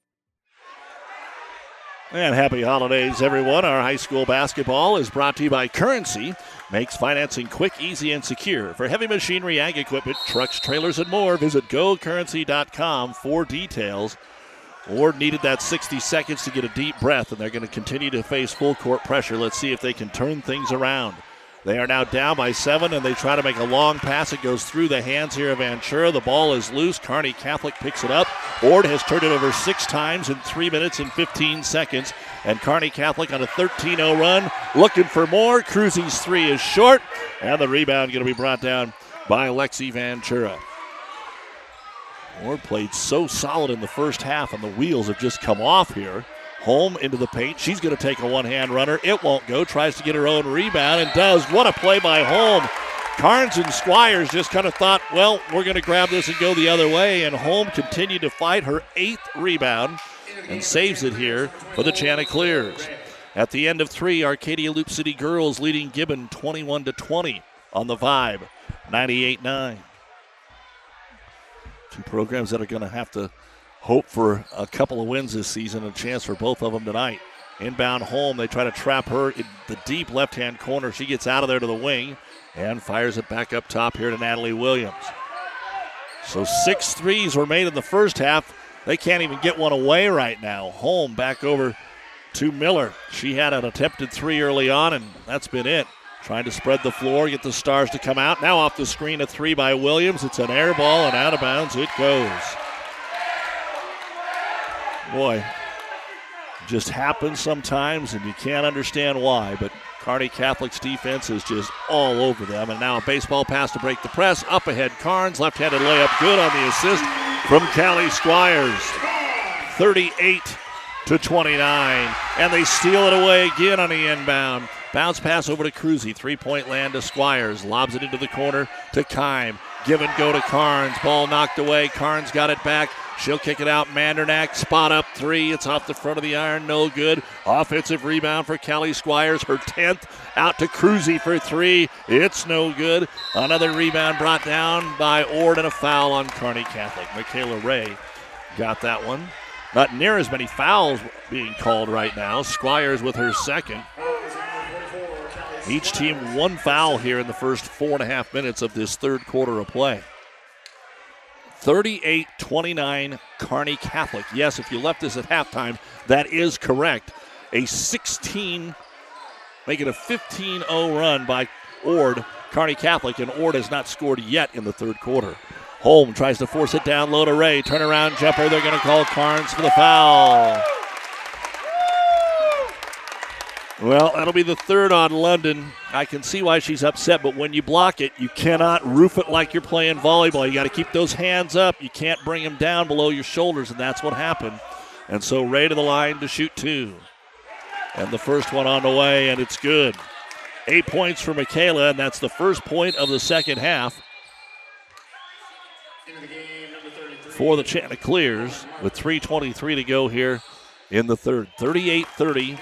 And happy holidays, everyone. Our high school basketball is brought to you by Currency. Makes financing quick, easy, and secure. For heavy machinery, ag equipment, trucks, trailers, and more, visit gocurrency.com for details. Ord needed that 60 seconds to get a deep breath, and they're going to continue to face full court pressure. Let's see if they can turn things around. They are now down by seven, and they try to make a long pass. It goes through the hands here of Ventura. The ball is loose. Kearney Catholic picks it up. Ord has turned it over six times in three minutes and 15 seconds. And Kearney Catholic on a 13 0 run, looking for more. Cruzy's three is short, and the rebound going to be brought down by Lexi Ventura. Ord played so solid in the first half, and the wheels have just come off here. Holm into the paint. She's going to take a one hand runner. It won't go. Tries to get her own rebound and does. What a play by Holm. Carnes and Squires just kind of thought, well, we're going to grab this and go the other way. And Holm continued to fight her eighth rebound and saves it here for the Chanticleers. At the end of three, Arcadia Loop City girls leading Gibbon 21 to 20. on the vibe 98 9. Two programs that are going to have to hope for a couple of wins this season, a chance for both of them tonight. Inbound Holm, they try to trap her in the deep left hand corner. She gets out of there to the wing and fires it back up top here to Natalie Williams. So six threes were made in the first half. They can't even get one away right now. Holm back over to Miller. She had an attempted three early on, and that's been it. Trying to spread the floor, get the Stars to come out. Now off the screen, a three by Williams. It's an air ball, and out of bounds it goes. Boy, just happens sometimes, and you can't understand why. But Kearney Catholic's defense is just all over them. And now a baseball pass to break the press. Up ahead, Carnes. Left handed layup good on the assist from Callie Squires. 38 to 29. And they steal it away again on the inbound. Bounce pass over to Cruzy. Three point land to Squires. Lobs it into the corner to Kime. Give and go to Carnes. Ball knocked away. Carnes got it back. She'll kick it out. Mandernack, spot up three. It's off the front of the iron. No good. Offensive rebound for Kelly Squires. Her 10th. Out to Cruzy for three. It's no good. Another rebound brought down by Ord and a foul on Kearney Catholic. Michaela Ray got that one. Not near as many fouls being called right now. Squires with her second. Each team one foul here in the first four and a half minutes of this third quarter of play. 38 29 Kearney Catholic. Yes, if you left this at halftime, that is correct. A 16, make it a 15 0 run by Ord, Kearney Catholic, and Ord has not scored yet in the third quarter. Holm tries to force it down low to Ray. Turnaround jumper. They're going to call Carnes for the foul. Well, that'll be the third on London. I can see why she's upset, but when you block it, you cannot roof it like you're playing volleyball. You got to keep those hands up. You can't bring them down below your shoulders, and that's what happened. And so Ray to the line to shoot two. And the first one on the way, and it's good. Eight points for Michaela, and that's the first point of the second half. For the Chanticleers, with 3.23 to go here in the third. 38 30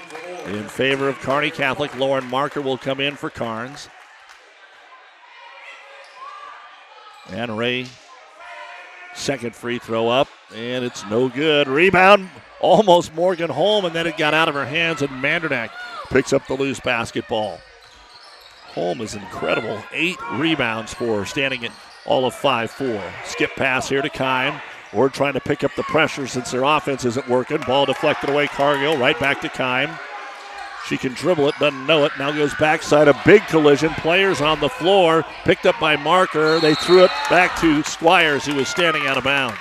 in favor of Carney Catholic. Lauren Marker will come in for Carnes. And Ray, second free throw up, and it's no good. Rebound, almost Morgan Holm, and then it got out of her hands, and Mandernack picks up the loose basketball. Holm is incredible. Eight rebounds for standing at all of 5 4. Skip pass here to Kime. We're trying to pick up the pressure since their offense isn't working. Ball deflected away, Cargill, right back to Kime. She can dribble it, doesn't know it. Now goes backside, a big collision. Players on the floor, picked up by Marker. They threw it back to Squires, who was standing out of bounds.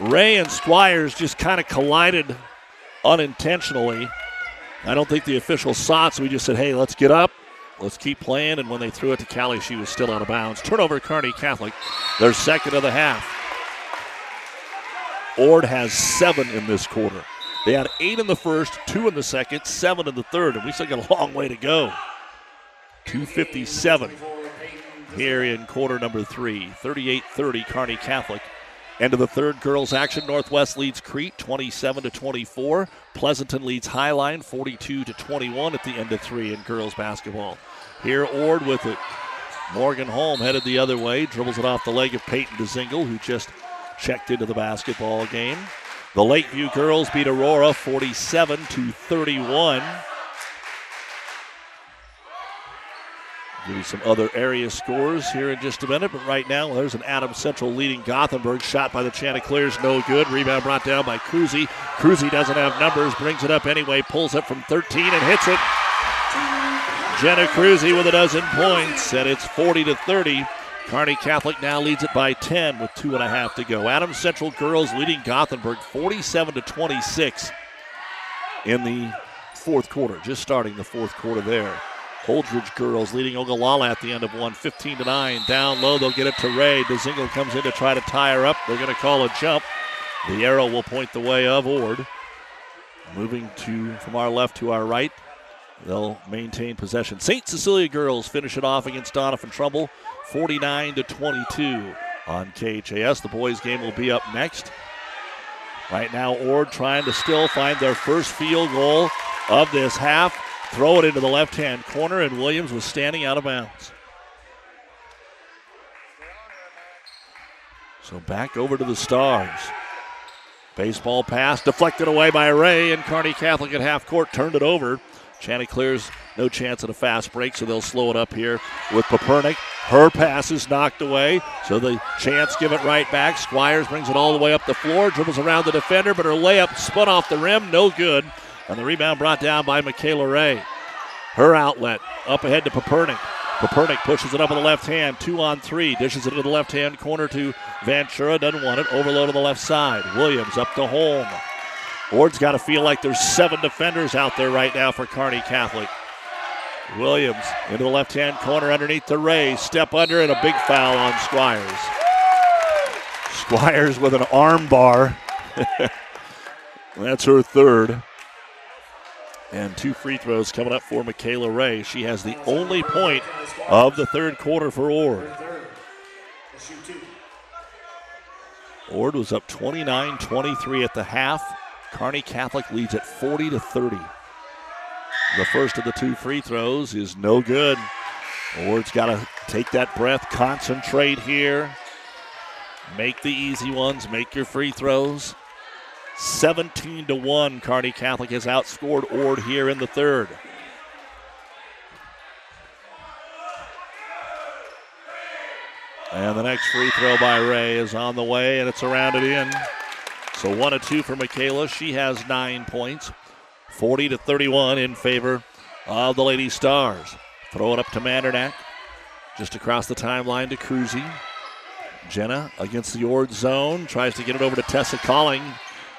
Ray and Squires just kind of collided unintentionally. I don't think the official saw it, so we just said, hey, let's get up. Let's keep playing. And when they threw it to Callie, she was still out of bounds. Turnover, Kearney Catholic. Their second of the half. Ord has seven in this quarter. They had eight in the first, two in the second, seven in the third, and we still got a long way to go. 257 here in quarter number three. 38 30, Kearney Catholic. End of the third girls action. Northwest leads Crete 27 to 24. Pleasanton leads Hi-Line 42 to 21 at the end of three in girls basketball. Here Ord with it. Morgan Holm headed the other way, dribbles it off the leg of Peyton DeZingle, who just checked into the basketball game. The Lakeview girls beat Aurora 47 to 31. Give you some other area scores here in just a minute, but right now there's an Adams Central leading Gothenburg. Shot by the Chanticleers, no good. Rebound brought down by Cruzy. Cruzy doesn't have numbers, brings it up anyway, pulls up from 13 and hits it. Jenna Cruzy with a dozen points, and it's 40 to 30. Kearney Catholic now leads it by 10 with two and a half to go. Adams Central girls leading Gothenburg 47 to 26 in the fourth quarter, just starting the fourth quarter there. Holdrege girls leading Ogallala at the end of one, 15 to 9. Down low, they'll get it to Ray. DeZingle comes in to try to tie her up. They're going to call a jump. The arrow will point the way of Ord. Moving to from our left to our right. They'll maintain possession. St. Cecilia girls finish it off against Doniphan Trumbull. 49 to 22 on KHAS. The boys' game will be up next. Right now, Ord trying to still find their first field goal of this half. throw it into the left hand corner, and Williams was standing out of bounds. So back over to the Stars. Baseball pass deflected away by Ray, and Kearney Catholic at half court turned it over. Chanticleers no chance at a fast break, so they'll slow it up here with Papernik. Her pass is knocked away, so the chance give it right back. Squires brings it all the way up the floor, dribbles around the defender, but her layup spun off the rim, no good. And the rebound brought down by Michaela Ray. Her outlet up ahead to Papernik. Papernik pushes it up with the left hand, two on three, dishes it to the left hand corner to Ventura, doesn't want it, overload on the left side. Williams up to Holm. Ord's got to feel like there's seven defenders out there right now for Kearney Catholic. Williams into the left hand corner underneath the Ray. Step under and a big foul on Squires. Squires with an arm bar. That's her third. And two free throws coming up for Michaela Ray. She has the only point of the third quarter for Ord. Ord was up 29 23 at the half. Kearney Catholic leads at 40 to 30. The first of the two free throws is no good. Ord's got to take that breath, concentrate here, make the easy ones, make your free throws. 17 to 1, Kearney Catholic has outscored Ord here in the third. And the next free throw by Ray is on the way, and it's around it in. So one of two for Michaela. She has nine points. 40 to 31 in favor of the Lady Stars. Throw it up to Mandernack. Just across the timeline to Cruzy. Jenna against the Ord zone. Tries to get it over to Tessa Calling.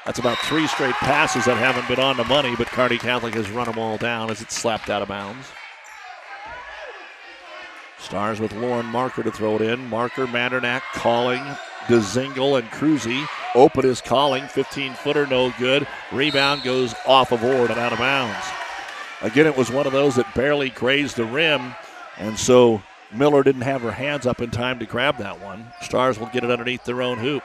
That's about three straight passes that haven't been on the money, but Kearney Catholic has run them all down as it's slapped out of bounds. Stars with Lauren Marker to throw it in. Marker, Mandernack, Calling, DeZingle, and Cruzy. Open is calling. 15 footer, no good. Rebound goes off of Ord and out of bounds. Again, it was one of those that barely grazed the rim, and so Miller didn't have her hands up in time to grab that one. Stars will get it underneath their own hoop.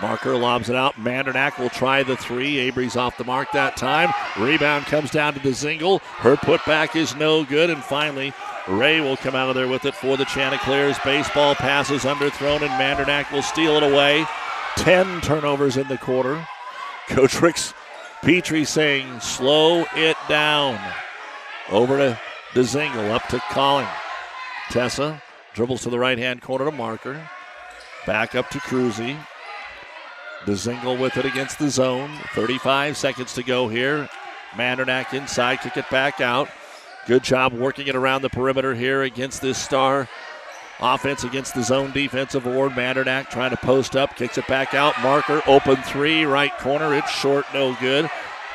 Marker lobs it out. Mandernack will try the three. Avery's off the mark that time. Rebound comes down to DeZingle. Her putback is no good. And finally, Ray will come out of there with it for the Chanticleers. Baseball passes underthrown, and Mandernack will steal it away. 10 turnovers in the quarter. Coach Ricks Petrie saying, slow it down. Over to DeZingle, up to Calling. Tessa dribbles to the right hand corner to Marker. Back up to Cruzy. DeZingle with it against the zone. 35 seconds to go here. Mandernack inside, kick it back out. Good job working it around the perimeter here against this star offense against the zone defensive Ord. Mandernack trying to post up, kicks it back out. Marker open three, right corner. It's short, no good.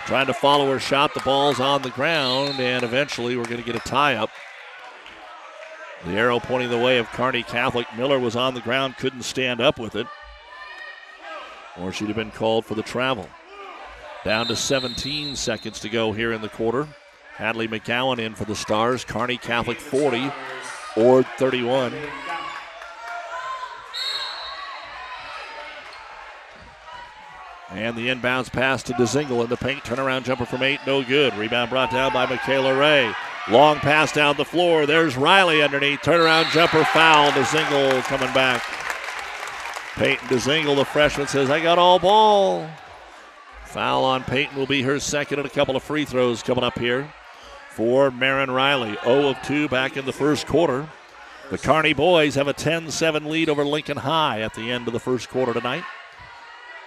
Trying to follow her shot. The ball's on the ground, and eventually we're going to get a tie up. The arrow pointing the way of Kearney Catholic. Miller was on the ground, couldn't stand up with it. Or she'd have been called for the travel. Down to 17 seconds to go here in the quarter. Hadley McGowan in for the Stars. Kearney Catholic 40, Ord 31. And the inbounds pass to DeZingle in the paint. Turnaround jumper from eight, no good. Rebound brought down by Michaela Ray. Long pass down the floor. There's Riley underneath. Turnaround jumper foul. DeZingle coming back. Peyton DeZingle, the freshman, says, I got all ball. Foul on Peyton will be her second, and a couple of free throws coming up here for Marin Riley. 0 of 2 back in the first quarter. The Kearney boys have a 10 7 lead over Lincoln High at the end of the first quarter tonight.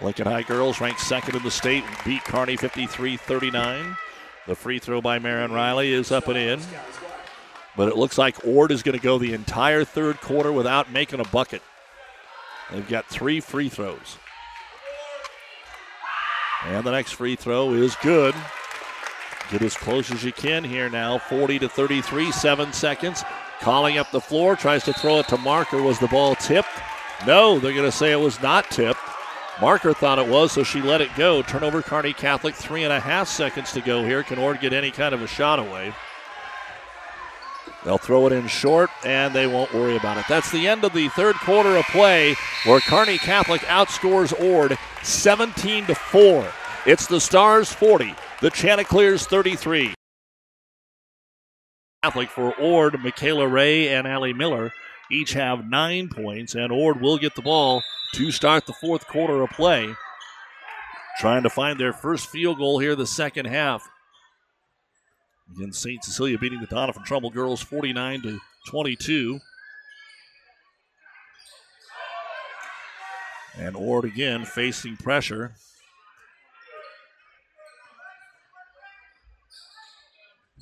Lincoln High girls ranked second in the state and beat Kearney 53 39. The free throw by Marin Riley is up and in. But it looks like Ord is going to go the entire third quarter without making a bucket. They've got three free throws. And the next free throw is good. Get as close as you can here now. 40 to 33, seven seconds. Calling up the floor, tries to throw it to Marker. Was the ball tipped? No, they're going to say it was not tipped. Marker thought it was, so she let it go. Turnover Kearney Catholic, three and a half seconds to go here. Can Ord get any kind of a shot away? They'll throw it in short, and they won't worry about it. That's the end of the third quarter of play, where Kearney Catholic outscores Ord 17 to 4. It's the Stars 40, the Chanticleers 33. Catholic for Ord, Michaela Ray, and Allie Miller each have nine points, and Ord will get the ball to start the fourth quarter of play. Trying to find their first field goal here the second half. Again, St. Cecilia beating the Doniphan Trumbull girls 49 to 22. And Ord again facing pressure.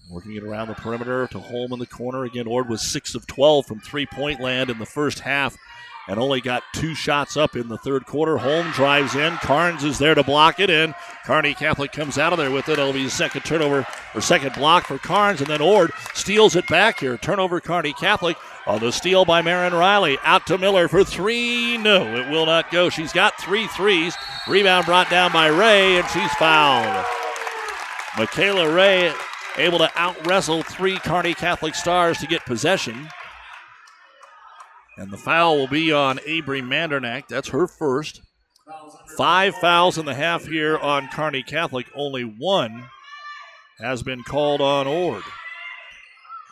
Working it around the perimeter to Holm in the corner. Again, Ord was 6 of 12 from three point land in the first half and only got two shots up in the third quarter. Holm drives in. Carnes is there to block it in. Kearney Catholic comes out of there with it. It'll be a second turnover or second block for Carnes, and then Ord steals it back here. Turnover Kearney Catholic on the steal by Marin Riley. Out to Miller for three. No, it will not go. She's got three threes. Rebound brought down by Ray, and she's fouled. Michaela Ray able to out wrestle three Kearney Catholic stars to get possession. And the foul will be on Avery Mandernack. That's her first. Five fouls in the half here on Kearney Catholic. Only one has been called on Ord.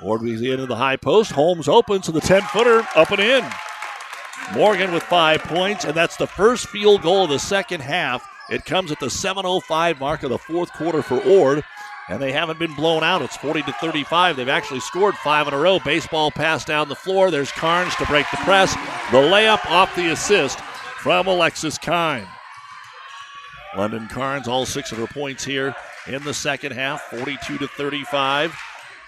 Ord is into the high post. Holm's open to the 10 footer, up and in. Morgan with five points, and that's the first field goal of the second half. It comes at the 7.05 mark of the fourth quarter for Ord and they haven't been blown out. It's 40 to 35. They've actually scored five in a row. Baseball pass down the floor. There's Carnes to break the press. The layup off the assist from Alexis Kime. London Carnes, all six of her points here in the second half, 42 to 35.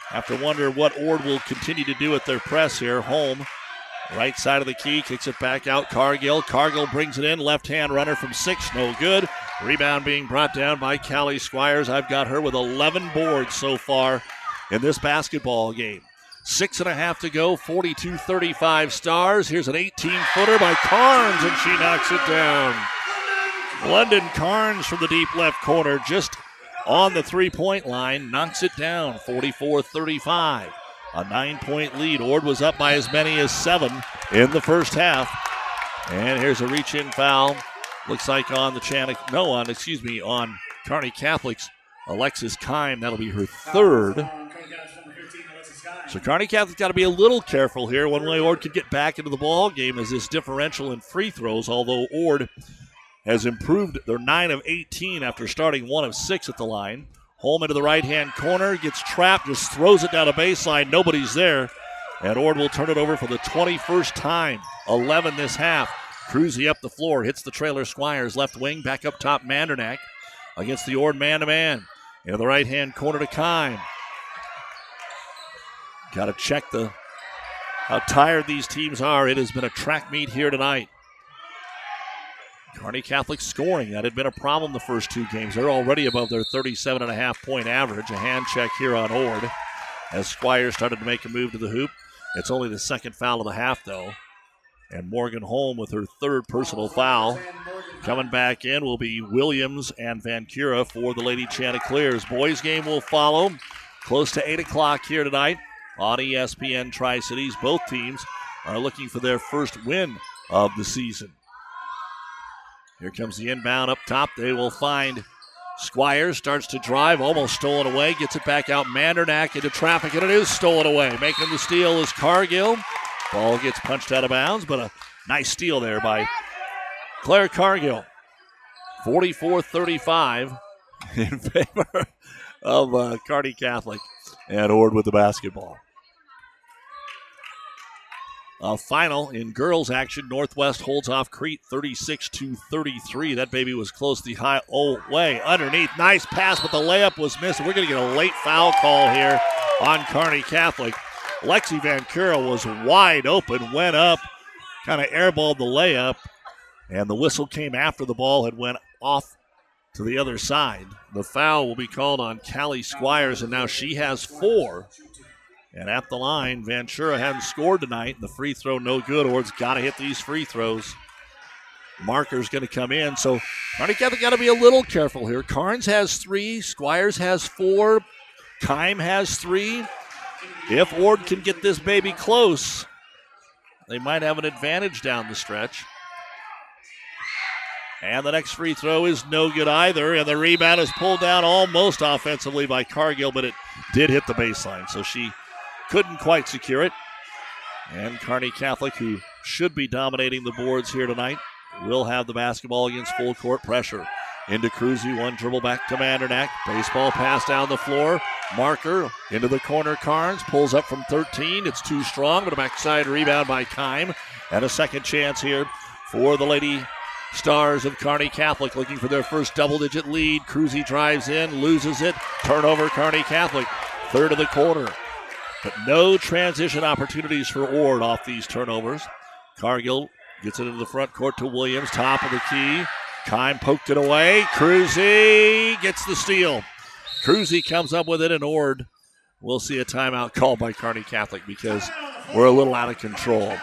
Have to wonder what Ord will continue to do at their press here. Holm. right side of the key, kicks it back out. Cargill. Cargill brings it in. Left hand runner from six, no good. Rebound being brought down by Callie Squires. I've got her with 11 boards so far in this basketball game. Six and a half to go, 42 35 stars. Here's an 18 footer by Carnes, and she knocks it down. London Carnes from the deep left corner, just on the three point line, knocks it down 44 35. A nine point lead. Ord was up by as many as seven in the first half. And here's a reach in foul Looks like on the Chantic, no, on, excuse me, on Kearney Catholic's Alexis Kime. That'll be her third. So Kearney Catholic's got to be a little careful here. One way Ord could get back into the ball game is this differential in free throws, although Ord has improved. They're 9 of 18 after starting 1 of 6 at the line. Holm into the right hand corner, gets trapped, just throws it down a baseline. Nobody's there. And Ord will turn it over for the 21st time. 11 this half. Cruzy up the floor, hits the trailer Squires left wing, back up top Mandernack against the Ord man to man. Into the right hand corner to Kime. Got to check the how tired these teams are. It has been a track meet here tonight. Kearney Catholic scoring. That had been a problem the first two games. They're already above their 37 and a half point average. A hand check here on Ord as Squires started to make a move to the hoop. It's only the second foul of the half, though. And Morgan Holm with her third personal foul. Coming back in will be Williams and Vancura for the Lady Chanticleers. Boys game will follow close to 8 o'clock here tonight on ESPN Tri Cities. Both teams are looking for their first win of the season. Here comes the inbound up top. They will find Squires, starts to drive, almost stolen away, gets it back out. Mandernack into traffic, and it is stolen away. Making the steal is Cargill. Ball gets punched out of bounds, but a nice steal there by Claire Cargill. 44 35 in favor of uh, Kearney Catholic and Ord with the basketball. A final in girls action. Northwest holds off Crete 36 to 33. That baby was close the high oh way underneath. Nice pass, but the layup was missed. We're going to get a late foul call here on Kearney Catholic. Lexi Van Vancura was wide open, went up, kind of airballed the layup, and the whistle came after the ball had went off to the other side. The foul will be called on Callie Squires, and now she has four. And at the line, Ventura hadn't scored tonight. The free throw no good. Ord's got to hit these free throws. Marker's going to come in. So Catholic got to be a little careful here. Carnes has three. Squires has four. Kime has three. If Ord can get this baby close, they might have an advantage down the stretch. And the next free throw is no good either. And the rebound is pulled down almost offensively by Cargill, but it did hit the baseline. So she couldn't quite secure it. And Kearney Catholic, who should be dominating the boards here tonight, will have the basketball against full court pressure. Into Cruzy, one dribble back to Mandernack. Baseball pass down the floor. Marker into the corner. Carnes pulls up from 13. It's too strong, but a backside rebound by Kime. And a second chance here for the Lady Stars of Kearney Catholic looking for their first double digit lead. Cruzy drives in, loses it. Turnover, Kearney Catholic. Third of the quarter. But no transition opportunities for Ord off these turnovers. Cargill gets it into the front court to Williams, top of the key. Kime poked it away. Cruzy gets the steal. Cruzy comes up with it, and Ord will see a timeout called by Kearney Catholic because we're a little out of control.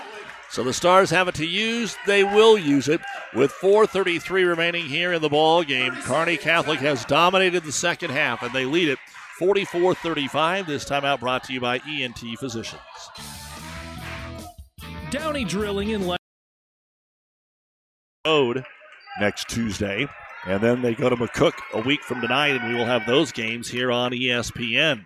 So the Stars have it to use. They will use it with 4:33 remaining here in the ball game. Kearney Catholic has dominated the second half, and they lead it 44-35. This timeout brought to you by ENT Physicians. Downey Drilling in Road next Tuesday. And then they go to McCook a week from tonight, and we will have those games here on ESPN.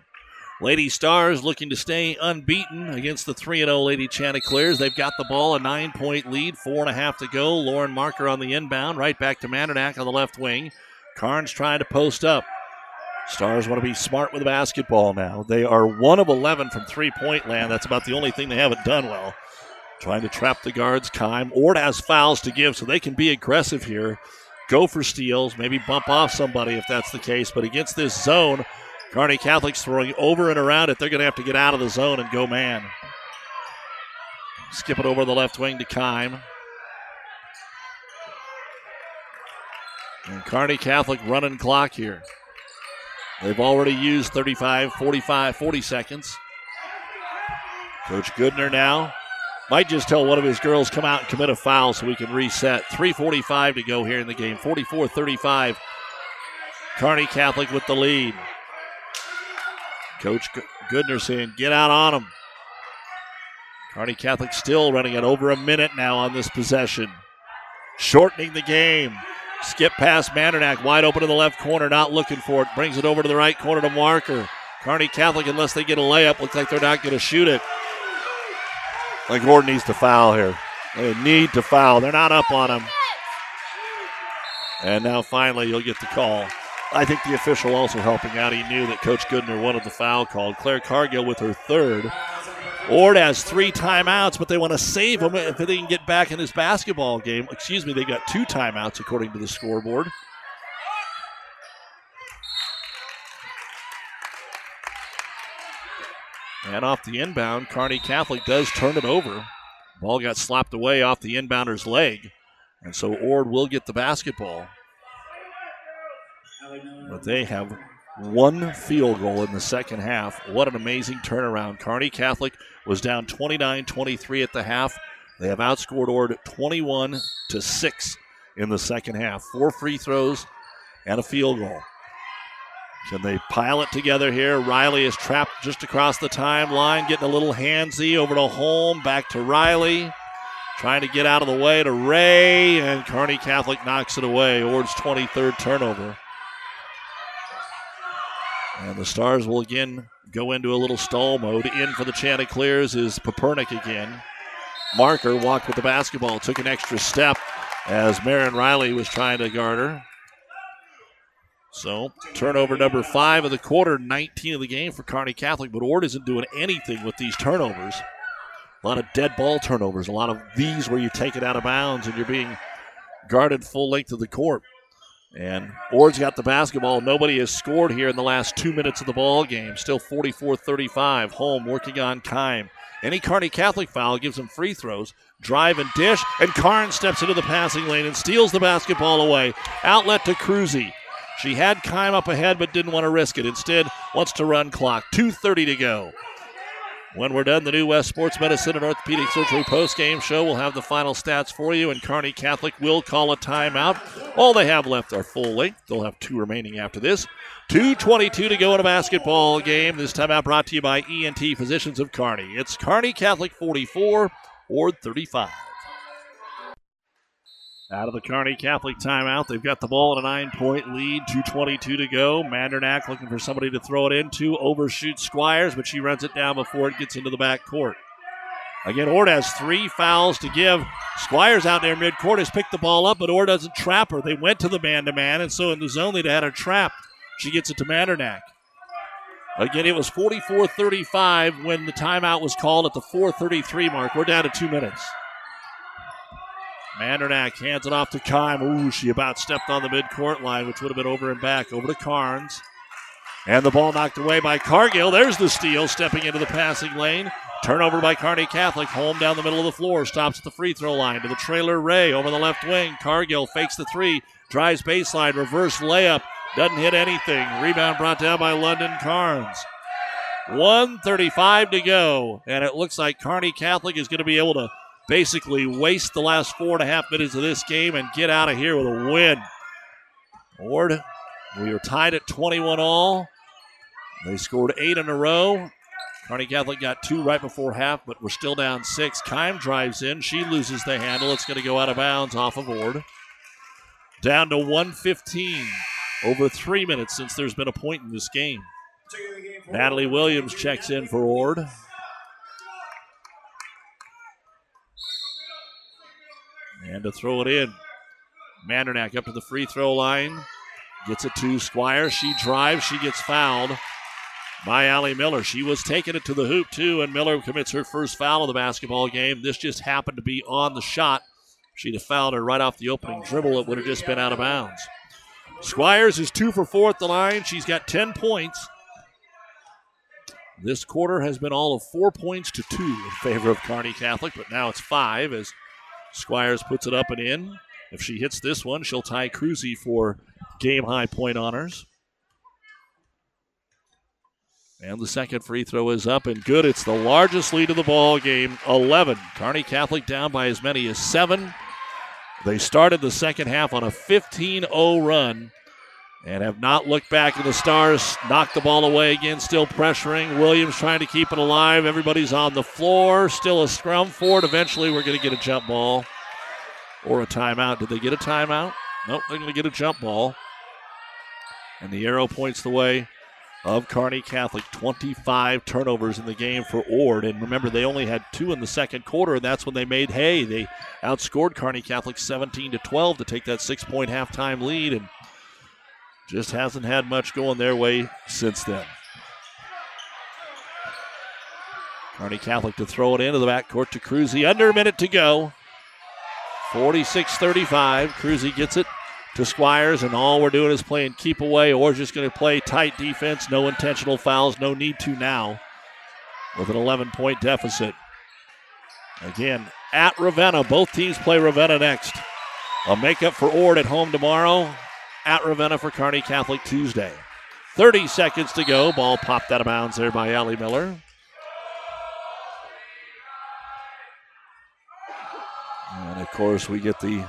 Lady Stars looking to stay unbeaten against the 3 0 Lady Chanticleers. They've got the ball, a nine point lead, four and a half to go. Lauren Marker on the inbound, right back to Mandernack on the left wing. Carnes trying to post up. Stars want to be smart with the basketball now. They are one of 11 from three point land. That's about the only thing they haven't done well. Trying to trap the guards, Kime. Ord has fouls to give, so they can be aggressive here. Go for steals, maybe bump off somebody if that's the case. But against this zone, Kearney Catholic's throwing over and around it. They're going to have to get out of the zone and go man. Skip it over the left wing to Kime. And Kearney Catholic running clock here. They've already used 35, 45, 40 seconds. Coach Goodner now might just tell one of his girls come out and commit a foul so we can reset. 3.45 to go here in the game. 44 35. Kearney Catholic with the lead. Coach Goodner saying, get out on them. Kearney Catholic still running at over a minute now on this possession. Shortening the game. Skip past Mandernack, wide open in the left corner, not looking for it. Brings it over to the right corner to Marker. Kearney Catholic, unless they get a layup, looks like they're not going to shoot it. Like Gordon needs to foul here. They need to foul. They're not up on him. And now finally you'll get the call. I think the official also helping out. He knew that Coach Goodner wanted the foul called. Claire Cargill with her third. Ord has three timeouts, but they want to save him if they can get back in this basketball game. Excuse me, they got two timeouts according to the scoreboard. And off the inbound, Kearney Catholic does turn it over. Ball got slapped away off the inbounder's leg. And so Ord will get the basketball. But they have one field goal in the second half. What an amazing turnaround. Kearney Catholic was down 29 23 at the half. They have outscored Ord 21 to 6 in the second half. Four free throws and a field goal. Can they pile it together here? Riley is trapped just across the timeline, getting a little handsy over to Holm, back to Riley. Trying to get out of the way to Ray, and Kearney Catholic knocks it away. Ord's 23rd turnover. And the Stars will again go into a little stall mode. In for the Chanticleers is Papernik again. Marker walked with the basketball, took an extra step as Marin Riley was trying to guard her. So, turnover number five of the quarter, 19 of the game for Kearney Catholic, but Ord isn't doing anything with these turnovers. A lot of dead ball turnovers, a lot of these where you take it out of bounds and you're being guarded full length of the court. And Ord's got the basketball. Nobody has scored here in the last two minutes of the ball game. Still 44 35. Holm working on Kime. Any Kearney Catholic foul gives them free throws. Drive and dish. And Karn steps into the passing lane and steals the basketball away. Outlet to Cruzy. She had Kime up ahead but didn't want to risk it. Instead, wants to run clock. 2.30 to go. When we're done, the New West Sports Medicine and Orthopedic Surgery post-game show will have the final stats for you, and Kearney Catholic will call a timeout. All they have left are full length. They'll have two remaining after this. 2.22 to go in a basketball game. This timeout brought to you by ENT Physicians of Kearney. It's Kearney Catholic 44, Ord 35. Out of the Kearney Catholic timeout, they've got the ball at a nine-point lead. 2:22 to go. Mandernack looking for somebody to throw it into. Overshoots Squires, but she runs it down before it gets into the back court. Again, Ord has three fouls to give. Squires out there midcourt has picked the ball up, but Ord doesn't trap her. They went to the man-to-man, and so in the zone they'd had her trapped. She gets it to Mandernack. Again, it was 44-35 when the timeout was called at the 4:33 mark. We're down to two minutes. Mandernack hands it off to Kime. Ooh, she about stepped on the midcourt line, which would have been over and back. Over to Carnes. And the ball knocked away by Cargill. There's the steal, stepping into the passing lane. Turnover by Kearney Catholic. Holm down the middle of the floor. Stops at the free throw line to the trailer Ray over the left wing. Cargill fakes the three. Drives baseline. Reverse layup. Doesn't hit anything. Rebound brought down by London Carnes. 135 to go. And it looks like Kearney Catholic is going to be able to basically waste the last four and a half minutes of this game and get out of here with a win. Ord, we are tied at 21 all. They scored eight in a row. Kearney Catholic got two right before half, but we're still down six. Kime drives in. She loses the handle. It's going to go out of bounds off of Ord. Down to 115. Over three minutes since there's been a point in this game. Natalie Williams checks in for Ord. And to throw it in. Mandernack up to the free throw line. Gets it to Squire. She drives. She gets fouled by Allie Miller. She was taking it to the hoop, too, and Miller commits her first foul of the basketball game. This just happened to be on the shot. She'd have fouled her right off the opening dribble. It would have just been out of bounds. Squires is two for four at the line. She's got 10 points. This quarter has been all of four points to two in favor of Kearney Catholic, but now it's five as Squires puts it up and in. If she hits this one, she'll tie Cruzy for game high point honors. And the second free throw is up and good. It's the largest lead of the ball game, 11. Kearney Catholic down by as many as seven. They started the second half on a 15 0 run and have not looked back. And the Stars knocked the ball away again, still pressuring. Williams trying to keep it alive. Everybody's on the floor. Still a scrum for it. Eventually, we're going to get a jump ball or a timeout. Did they get a timeout? Nope, they're going to get a jump ball. And the arrow points the way of Kearney Catholic. 25 turnovers in the game for Ord. And remember, they only had two in the second quarter, and that's when they made hay. They outscored Kearney Catholic 17 to 12 to take that six point halftime lead, and just hasn't had much going their way since then. Kearney Catholic to throw it into the backcourt to Cruzy. Under a minute to go. 46 35. Cruzy gets it to Squires, and all we're doing is playing keep away, or just going to play tight defense, no intentional fouls, no need to now, with an 11 point deficit. Again, at Ravenna, both teams play Ravenna next. A makeup for Ord at home tomorrow, at Ravenna for Kearney Catholic Tuesday. 30 seconds to go. Ball popped out of bounds there by Allie Miller. And of course, we get the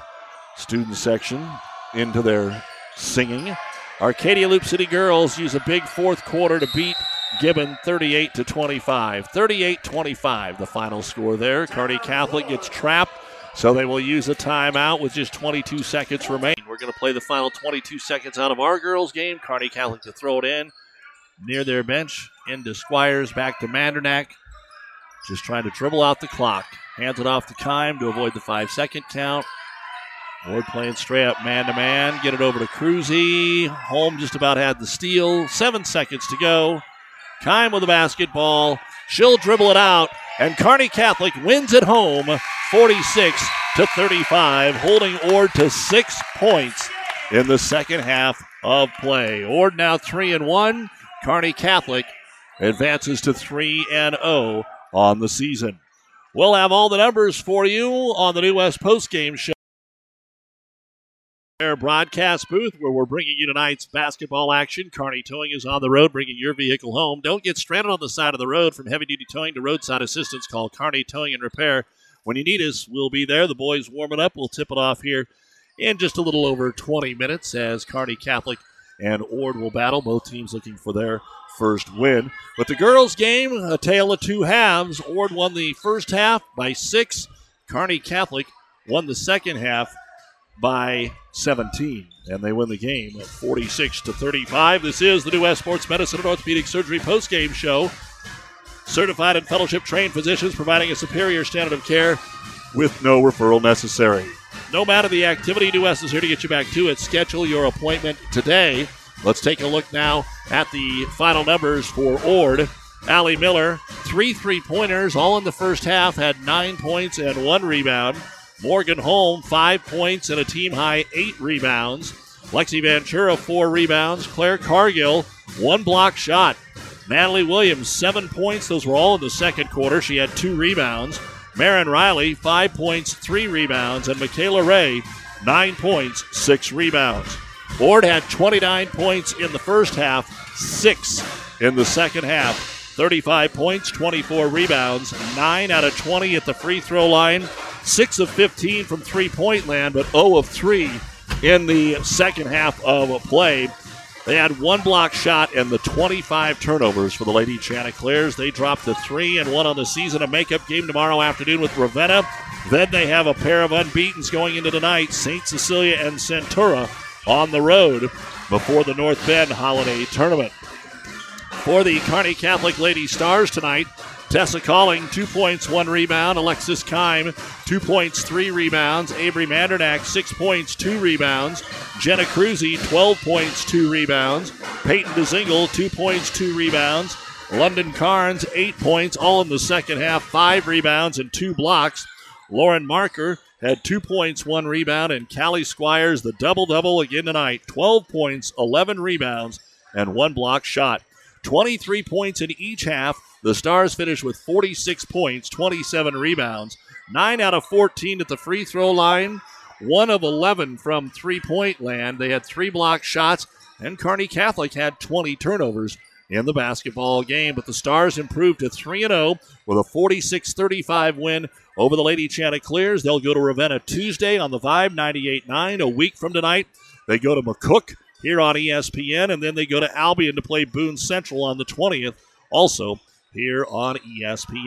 student section into their singing. Arcadia Loop City girls use a big fourth quarter to beat Gibbon 38 to 25. 38 25, the final score there. Kearney Catholic gets trapped, so they will use a timeout with just 22 seconds remaining. We're going to play the final 22 seconds out of our girls' game. Kearney Catholic to throw it in near their bench, into Squires, back to Mandernack. Just trying to dribble out the clock. Hands it off to Kime to avoid the five second count. Ord playing straight up man to man. Get it over to Cruzy. Holm just about had the steal. Seven seconds to go. Kime with the basketball. She'll dribble it out. And Kearney Catholic wins at home 46 to 35, holding Ord to six points in the second half of play. Ord now 3 and 1. Kearney Catholic advances to 3 and 0 on the season. We'll have all the numbers for you on the New West postgame show broadcast booth where we're bringing you tonight's basketball action. Kearney Towing is on the road, bringing your vehicle home. Don't get stranded on the side of the road. From heavy duty towing to roadside assistance, call Kearney Towing and Repair. When you need us, we'll be there. The boys warming up. We'll tip it off here in just a little over 20 minutes as Kearney Catholic and Ord will battle. Both teams looking for their first win. But the girls' game, a tale of two halves. Ord won the first half by six. Kearney Catholic won the second half by 17, and they win the game 46 to 35. This is the New West Sports Medicine and Orthopedic Surgery postgame show. Certified and fellowship trained physicians providing a superior standard of care with no referral necessary. No matter the activity, New West is here to get you back to it. Schedule your appointment today. Let's take a look now at the final numbers for Ord. Allie Miller, three three pointers, all in the first half, had nine points and one rebound. Morgan Holm, five points and a team high eight rebounds. Lexi Ventura, four rebounds. Claire Cargill, one block shot. Natalie Williams, seven points. Those were all in the second quarter. She had two rebounds. Marin Riley, five points, three rebounds. And Michaela Ray, nine points, six rebounds. Ord had 29 points in the first half, six in the second half. 35 points, 24 rebounds, 9 out of 20 at the free throw line, 6 of 15 from three point land, but 0 of 3 in the second half of a play. They had one block shot and the 25 turnovers for the Lady Chanticleers. They dropped the three and one on the season. A makeup game tomorrow afternoon with Ravenna. Then they have a pair of unbeatens going into tonight St. Cecilia and Centura on the road before the North Bend Holiday Tournament. For the Kearney Catholic Lady Stars tonight, Tessa Calling, two points, one rebound. Alexis Kime, two points, three rebounds. Avery Mandernack, six points, two rebounds. Jenna Cruzy, 12 points, two rebounds. Peyton DeZingle, two points, two rebounds. London Carnes, eight points, all in the second half, five rebounds and two blocks. Lauren Marker had two points, one rebound, and Callie Squires, the double double again tonight 12 points, 11 rebounds, and one block shot. 23 points in each half. The Stars finished with 46 points, 27 rebounds, 9 out of 14 at the free throw line, 1 of 11 from three point land. They had three block shots, and Kearney Catholic had 20 turnovers in the basketball game. But the Stars improved to 3 0 with a 46 35 win over the Lady Chanticleers. They'll go to Ravenna Tuesday on the Vibe 98 9. A week from tonight, they go to McCook here on ESPN, and then they go to Albion to play Boone Central on the 20th, also here on ESPN.